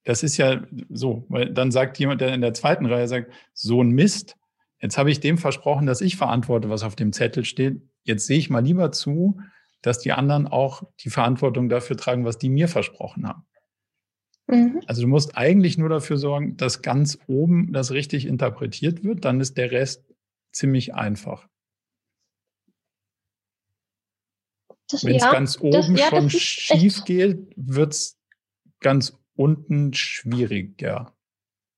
Das ist ja so, weil dann sagt jemand, der in der zweiten Reihe sagt, so ein Mist, jetzt habe ich dem versprochen, dass ich verantworte, was auf dem Zettel steht. Jetzt sehe ich mal lieber zu, dass die anderen auch die Verantwortung dafür tragen, was die mir versprochen haben. Mhm. Also du musst eigentlich nur dafür sorgen, dass ganz oben das richtig interpretiert wird, dann ist der Rest ziemlich einfach. Wenn es ja, ganz oben das, ja, schon schief geht, wird es ganz unten schwieriger.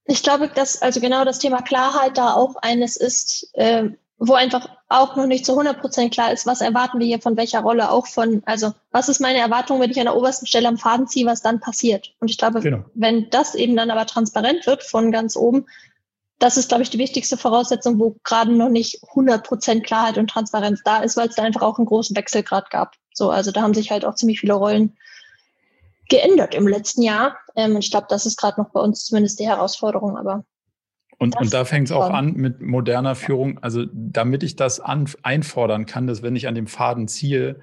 Ich glaube, dass also genau das Thema Klarheit da auch eines ist, äh, wo einfach auch noch nicht zu 100 Prozent klar ist, was erwarten wir hier von welcher Rolle, auch von, also was ist meine Erwartung, wenn ich an der obersten Stelle am Faden ziehe, was dann passiert. Und ich glaube, genau. wenn das eben dann aber transparent wird von ganz oben, das ist, glaube ich, die wichtigste Voraussetzung, wo gerade noch nicht 100 Prozent Klarheit und Transparenz da ist, weil es da einfach auch einen großen Wechselgrad gab. So, also da haben sich halt auch ziemlich viele Rollen geändert im letzten Jahr. Ähm, ich glaube, das ist gerade noch bei uns zumindest die Herausforderung, aber und, und da fängt es auch an mit moderner Führung. Also damit ich das an, einfordern kann, dass wenn ich an dem Faden ziehe,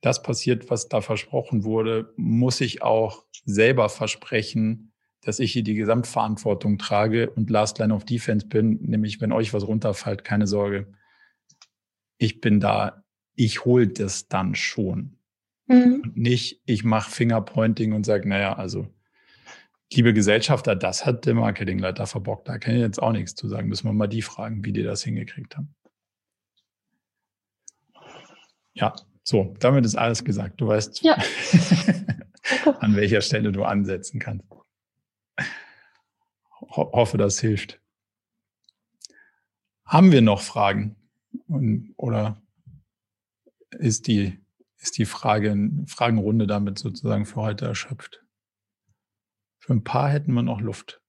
das passiert, was da versprochen wurde, muss ich auch selber versprechen, dass ich hier die Gesamtverantwortung trage und Last Line of Defense bin, nämlich wenn euch was runterfällt, keine Sorge. Ich bin da, ich hole das dann schon. Mhm. Und nicht, ich mache Fingerpointing und sage, naja, also liebe Gesellschafter, das hat der Marketingleiter verbockt. Da kann ich jetzt auch nichts zu sagen. Müssen wir mal die fragen, wie die das hingekriegt haben. Ja, so, damit ist alles gesagt. Du weißt, ja. an welcher Stelle du ansetzen kannst. Ho hoffe, das hilft. Haben wir noch Fragen? oder ist die, ist die Frage, Fragenrunde damit sozusagen für heute erschöpft? Für ein paar hätten wir noch Luft.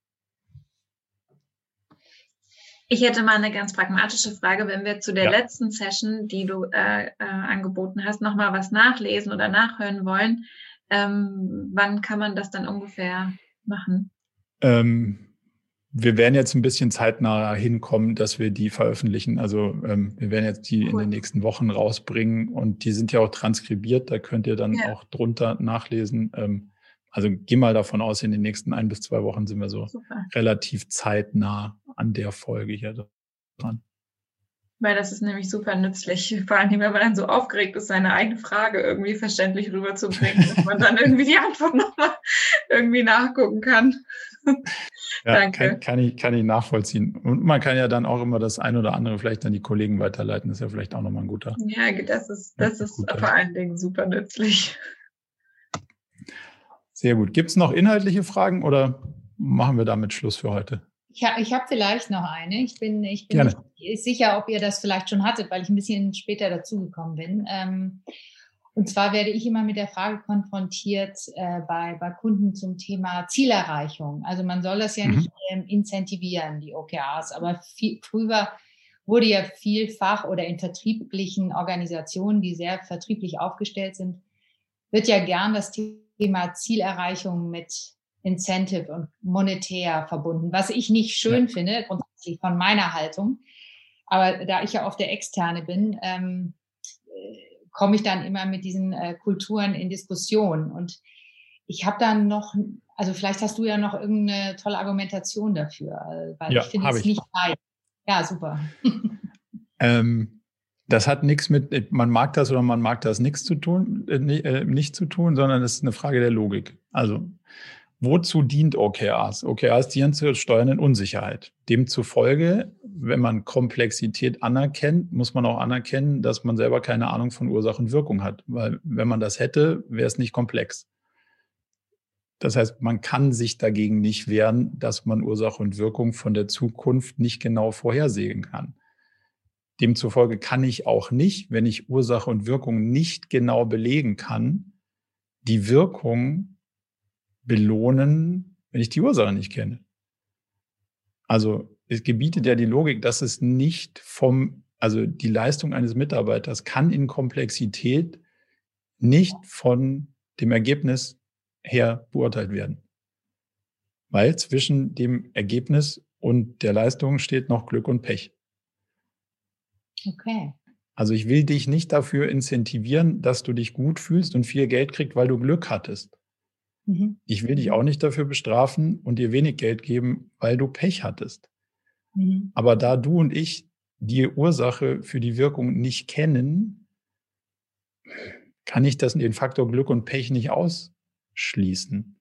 Ich hätte mal eine ganz pragmatische Frage, wenn wir zu der ja. letzten Session, die du äh, äh, angeboten hast, nochmal was nachlesen oder nachhören wollen. Ähm, wann kann man das dann ungefähr machen? Ähm, wir werden jetzt ein bisschen zeitnah hinkommen, dass wir die veröffentlichen. Also ähm, wir werden jetzt die cool. in den nächsten Wochen rausbringen und die sind ja auch transkribiert. Da könnt ihr dann ja. auch drunter nachlesen. Also geh mal davon aus, in den nächsten ein bis zwei Wochen sind wir so Super. relativ zeitnah an der Folge hier dran. Weil das ist nämlich super nützlich, vor allem wenn man dann so aufgeregt ist, seine eigene Frage irgendwie verständlich rüberzubringen, dass man dann irgendwie die Antwort nochmal irgendwie nachgucken kann. Ja, Danke. Kann, kann, ich, kann ich nachvollziehen. Und man kann ja dann auch immer das ein oder andere vielleicht an die Kollegen weiterleiten. Das ist ja vielleicht auch nochmal ein guter. Ja, das ist, das ist vor allen Dingen super nützlich. Sehr gut. Gibt es noch inhaltliche Fragen oder machen wir damit Schluss für heute? Ich, ha, ich habe vielleicht noch eine. Ich bin, ich bin nicht sicher, ob ihr das vielleicht schon hattet, weil ich ein bisschen später dazugekommen bin. Ähm, und zwar werde ich immer mit der Frage konfrontiert äh, bei, bei Kunden zum Thema Zielerreichung. Also man soll das ja mhm. nicht ähm, incentivieren, die OKRs, aber viel, früher wurde ja vielfach oder in vertrieblichen Organisationen, die sehr vertrieblich aufgestellt sind, wird ja gern das Thema Thema Zielerreichung mit Incentive und monetär verbunden, was ich nicht schön ja. finde, grundsätzlich von meiner Haltung. Aber da ich ja oft der Externe bin, ähm, äh, komme ich dann immer mit diesen äh, Kulturen in Diskussion. Und ich habe dann noch, also vielleicht hast du ja noch irgendeine tolle Argumentation dafür, äh, weil ja, ich finde es nicht leicht. Ja, super. Ähm, das hat nichts mit, man mag das oder man mag das nichts zu tun, äh, äh, nicht zu tun, sondern das ist eine Frage der Logik. Also, wozu dient OKRs? OKRs dienen zur steuernden Unsicherheit. Demzufolge, wenn man Komplexität anerkennt, muss man auch anerkennen, dass man selber keine Ahnung von Ursache und Wirkung hat. Weil wenn man das hätte, wäre es nicht komplex. Das heißt, man kann sich dagegen nicht wehren, dass man Ursache und Wirkung von der Zukunft nicht genau vorhersehen kann. Demzufolge kann ich auch nicht, wenn ich Ursache und Wirkung nicht genau belegen kann, die Wirkung belohnen, wenn ich die Ursache nicht kenne. Also es gebietet ja die Logik, dass es nicht vom, also die Leistung eines Mitarbeiters kann in Komplexität nicht von dem Ergebnis her beurteilt werden. Weil zwischen dem Ergebnis und der Leistung steht noch Glück und Pech. Okay. Also ich will dich nicht dafür incentivieren, dass du dich gut fühlst und viel Geld kriegst, weil du Glück hattest. Mhm. Ich will dich mhm. auch nicht dafür bestrafen und dir wenig Geld geben, weil du Pech hattest. Mhm. Aber da du und ich die Ursache für die Wirkung nicht kennen, kann ich das den Faktor Glück und Pech nicht ausschließen.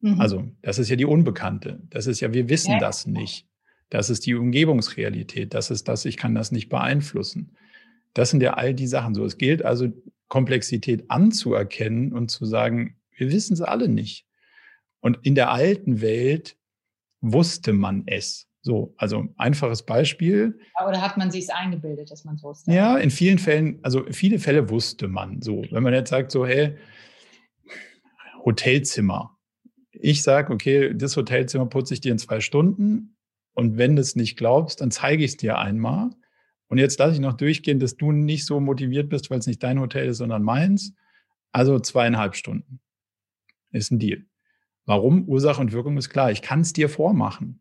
Mhm. Also, das ist ja die Unbekannte. Das ist ja, wir wissen ja. das nicht. Das ist die Umgebungsrealität. Das ist das, ich kann das nicht beeinflussen. Das sind ja all die Sachen so. Es gilt also, Komplexität anzuerkennen und zu sagen, wir wissen es alle nicht. Und in der alten Welt wusste man es. So, also einfaches Beispiel. Oder hat man sich es eingebildet, dass man es wusste? Ja, in vielen Fällen, also viele Fälle wusste man so. Wenn man jetzt sagt, so, hey, Hotelzimmer. Ich sage, okay, das Hotelzimmer putze ich dir in zwei Stunden. Und wenn du es nicht glaubst, dann zeige ich es dir einmal. Und jetzt lasse ich noch durchgehen, dass du nicht so motiviert bist, weil es nicht dein Hotel ist, sondern meins. Also zweieinhalb Stunden. Ist ein Deal. Warum? Ursache und Wirkung ist klar. Ich kann es dir vormachen.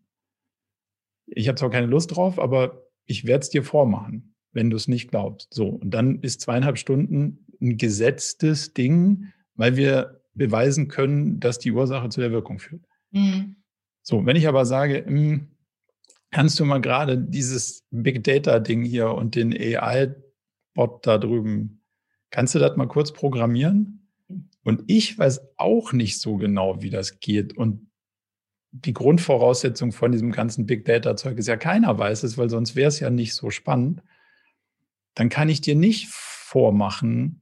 Ich habe zwar keine Lust drauf, aber ich werde es dir vormachen, wenn du es nicht glaubst. So, und dann ist zweieinhalb Stunden ein gesetztes Ding, weil wir beweisen können, dass die Ursache zu der Wirkung führt. Mhm. So, wenn ich aber sage, mh, hm, kannst du mal gerade dieses Big Data Ding hier und den AI-Bot da drüben, kannst du das mal kurz programmieren? Und ich weiß auch nicht so genau, wie das geht. Und die Grundvoraussetzung von diesem ganzen Big Data Zeug ist ja keiner weiß es, weil sonst wäre es ja nicht so spannend. Dann kann ich dir nicht vormachen,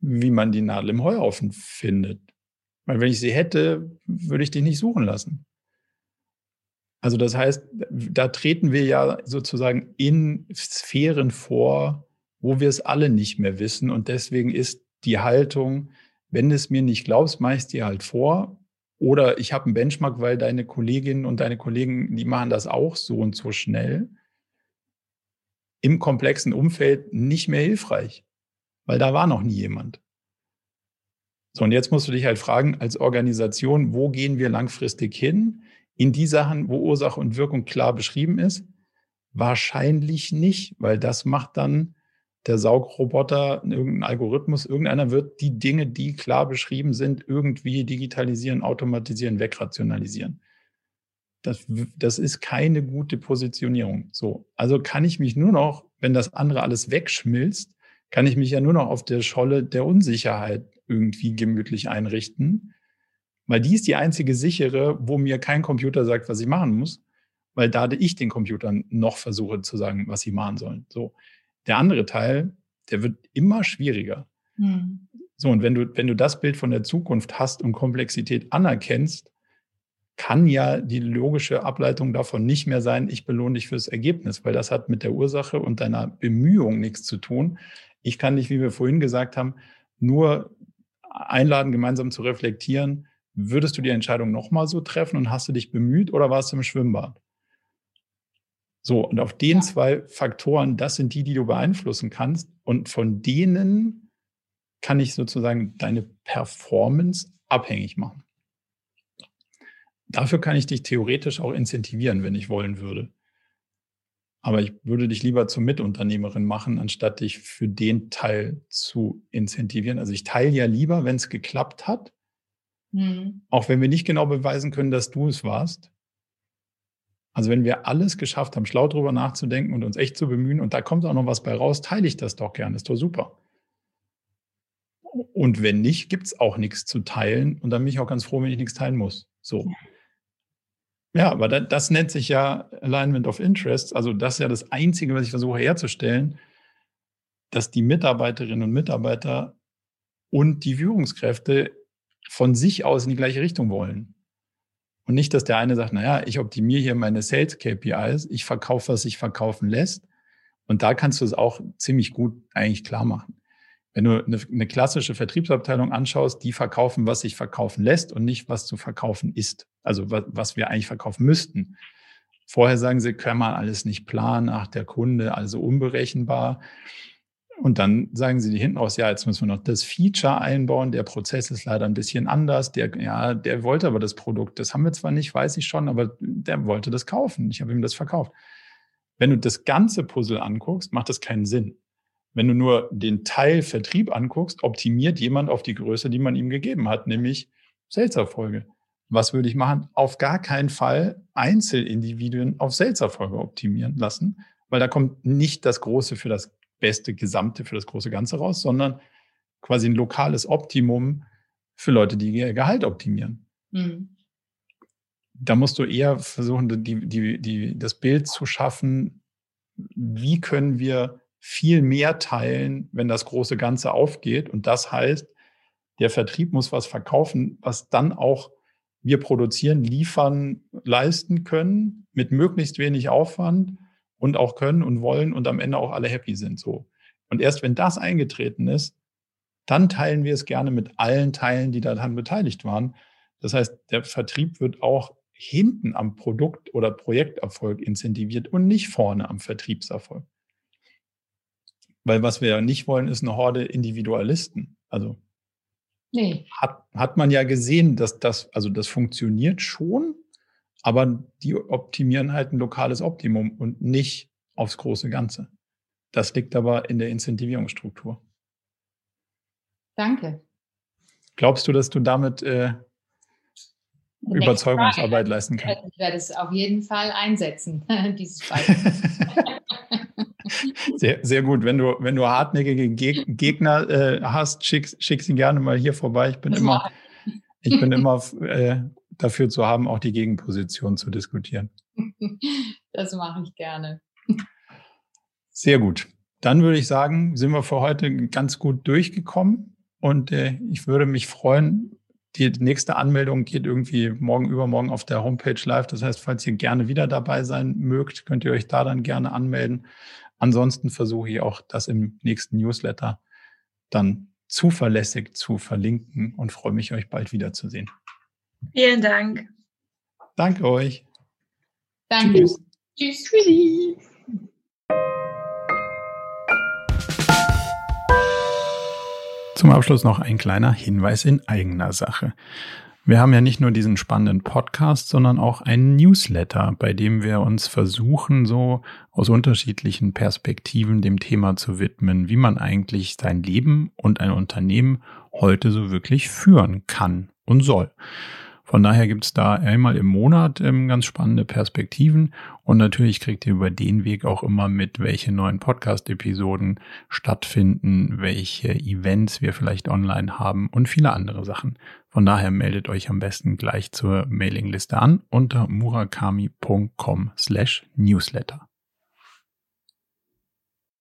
wie man die Nadel im Heuhaufen findet. Weil wenn ich sie hätte, würde ich dich nicht suchen lassen. Also das heißt, da treten wir ja sozusagen in Sphären vor, wo wir es alle nicht mehr wissen. Und deswegen ist die Haltung, wenn du es mir nicht glaubst, mache ich es dir halt vor. Oder ich habe einen Benchmark, weil deine Kolleginnen und deine Kollegen, die machen das auch so und so schnell. Im komplexen Umfeld nicht mehr hilfreich, weil da war noch nie jemand. So, und jetzt musst du dich halt fragen, als Organisation, wo gehen wir langfristig hin? In die Sachen, wo Ursache und Wirkung klar beschrieben ist? Wahrscheinlich nicht, weil das macht dann der Saugroboter, irgendein Algorithmus, irgendeiner wird die Dinge, die klar beschrieben sind, irgendwie digitalisieren, automatisieren, wegrationalisieren. Das, das ist keine gute Positionierung. So. Also kann ich mich nur noch, wenn das andere alles wegschmilzt, kann ich mich ja nur noch auf der Scholle der Unsicherheit irgendwie gemütlich einrichten, weil die ist die einzige sichere, wo mir kein Computer sagt, was ich machen muss, weil da ich den Computern noch versuche zu sagen, was sie machen sollen. So. Der andere Teil, der wird immer schwieriger. Mhm. So, und wenn du, wenn du das Bild von der Zukunft hast und Komplexität anerkennst, kann ja die logische Ableitung davon nicht mehr sein, ich belohne dich fürs Ergebnis, weil das hat mit der Ursache und deiner Bemühung nichts zu tun. Ich kann dich, wie wir vorhin gesagt haben, nur einladen, gemeinsam zu reflektieren. Würdest du die Entscheidung nochmal so treffen und hast du dich bemüht oder warst du im Schwimmbad? So, und auf den ja. zwei Faktoren, das sind die, die du beeinflussen kannst. Und von denen kann ich sozusagen deine Performance abhängig machen. Dafür kann ich dich theoretisch auch incentivieren, wenn ich wollen würde. Aber ich würde dich lieber zur Mitunternehmerin machen, anstatt dich für den Teil zu incentivieren. Also ich teile ja lieber, wenn es geklappt hat, mhm. auch wenn wir nicht genau beweisen können, dass du es warst, also wenn wir alles geschafft haben, schlau drüber nachzudenken und uns echt zu bemühen und da kommt auch noch was bei raus, teile ich das doch gerne, ist doch super. Und wenn nicht, gibt es auch nichts zu teilen und dann bin ich auch ganz froh, wenn ich nichts teilen muss. So. Ja, aber das, das nennt sich ja Alignment of Interests. Also das ist ja das Einzige, was ich versuche herzustellen, dass die Mitarbeiterinnen und Mitarbeiter und die Führungskräfte von sich aus in die gleiche Richtung wollen. Und nicht, dass der eine sagt, naja, ich optimiere hier meine Sales KPIs, ich verkaufe, was sich verkaufen lässt. Und da kannst du es auch ziemlich gut eigentlich klar machen. Wenn du eine, eine klassische Vertriebsabteilung anschaust, die verkaufen, was sich verkaufen lässt und nicht, was zu verkaufen ist. Also was, was wir eigentlich verkaufen müssten. Vorher sagen sie, können wir alles nicht planen, ach, der Kunde, also unberechenbar. Und dann sagen sie die hinten raus, ja, jetzt müssen wir noch das Feature einbauen. Der Prozess ist leider ein bisschen anders. Der, ja, der wollte aber das Produkt. Das haben wir zwar nicht, weiß ich schon, aber der wollte das kaufen. Ich habe ihm das verkauft. Wenn du das ganze Puzzle anguckst, macht das keinen Sinn. Wenn du nur den Teil Vertrieb anguckst, optimiert jemand auf die Größe, die man ihm gegeben hat, nämlich Sales-Erfolge. Was würde ich machen? Auf gar keinen Fall Einzelindividuen auf Sales-Erfolge optimieren lassen, weil da kommt nicht das Große für das beste Gesamte für das große Ganze raus, sondern quasi ein lokales Optimum für Leute, die ihr Gehalt optimieren. Mhm. da musst du eher versuchen, die, die, die, das Bild zu schaffen, wie können wir viel mehr teilen, wenn das große Ganze aufgeht. Und das heißt, der Vertrieb muss was verkaufen, was dann auch wir produzieren, liefern, leisten können, mit möglichst wenig Aufwand und auch können und wollen und am Ende auch alle happy sind. So. Und erst wenn das eingetreten ist, dann teilen wir es gerne mit allen Teilen, die daran beteiligt waren. Das heißt, der Vertrieb wird auch hinten am Produkt- oder Projekterfolg incentiviert und nicht vorne am Vertriebserfolg. Weil was wir ja nicht wollen, ist eine Horde Individualisten. Also nee. hat, hat man ja gesehen, dass das, also das funktioniert schon, aber die optimieren halt ein lokales Optimum und nicht aufs große Ganze. Das liegt aber in der Incentivierungsstruktur. Danke. Glaubst du, dass du damit äh, Überzeugungsarbeit leisten kannst? Ich werde es auf jeden Fall einsetzen, dieses Beispiel. Sehr, sehr gut. Wenn du, wenn du hartnäckige Gegner äh, hast, schick, schick sie gerne mal hier vorbei. Ich bin das immer, ich bin immer äh, dafür zu haben, auch die Gegenposition zu diskutieren. Das mache ich gerne. Sehr gut. Dann würde ich sagen, sind wir für heute ganz gut durchgekommen. Und äh, ich würde mich freuen, die nächste Anmeldung geht irgendwie morgen übermorgen auf der Homepage live. Das heißt, falls ihr gerne wieder dabei sein mögt, könnt ihr euch da dann gerne anmelden. Ansonsten versuche ich auch das im nächsten Newsletter dann zuverlässig zu verlinken und freue mich, euch bald wiederzusehen. Vielen Dank. Danke euch. Danke. Tschüss. Tschüss. Tschüssi. Zum Abschluss noch ein kleiner Hinweis in eigener Sache. Wir haben ja nicht nur diesen spannenden Podcast, sondern auch einen Newsletter, bei dem wir uns versuchen, so aus unterschiedlichen Perspektiven dem Thema zu widmen, wie man eigentlich sein Leben und ein Unternehmen heute so wirklich führen kann und soll. Von daher gibt es da einmal im Monat ähm, ganz spannende Perspektiven und natürlich kriegt ihr über den Weg auch immer mit, welche neuen Podcast-Episoden stattfinden, welche Events wir vielleicht online haben und viele andere Sachen. Von daher meldet euch am besten gleich zur Mailingliste an unter murakami.com slash newsletter.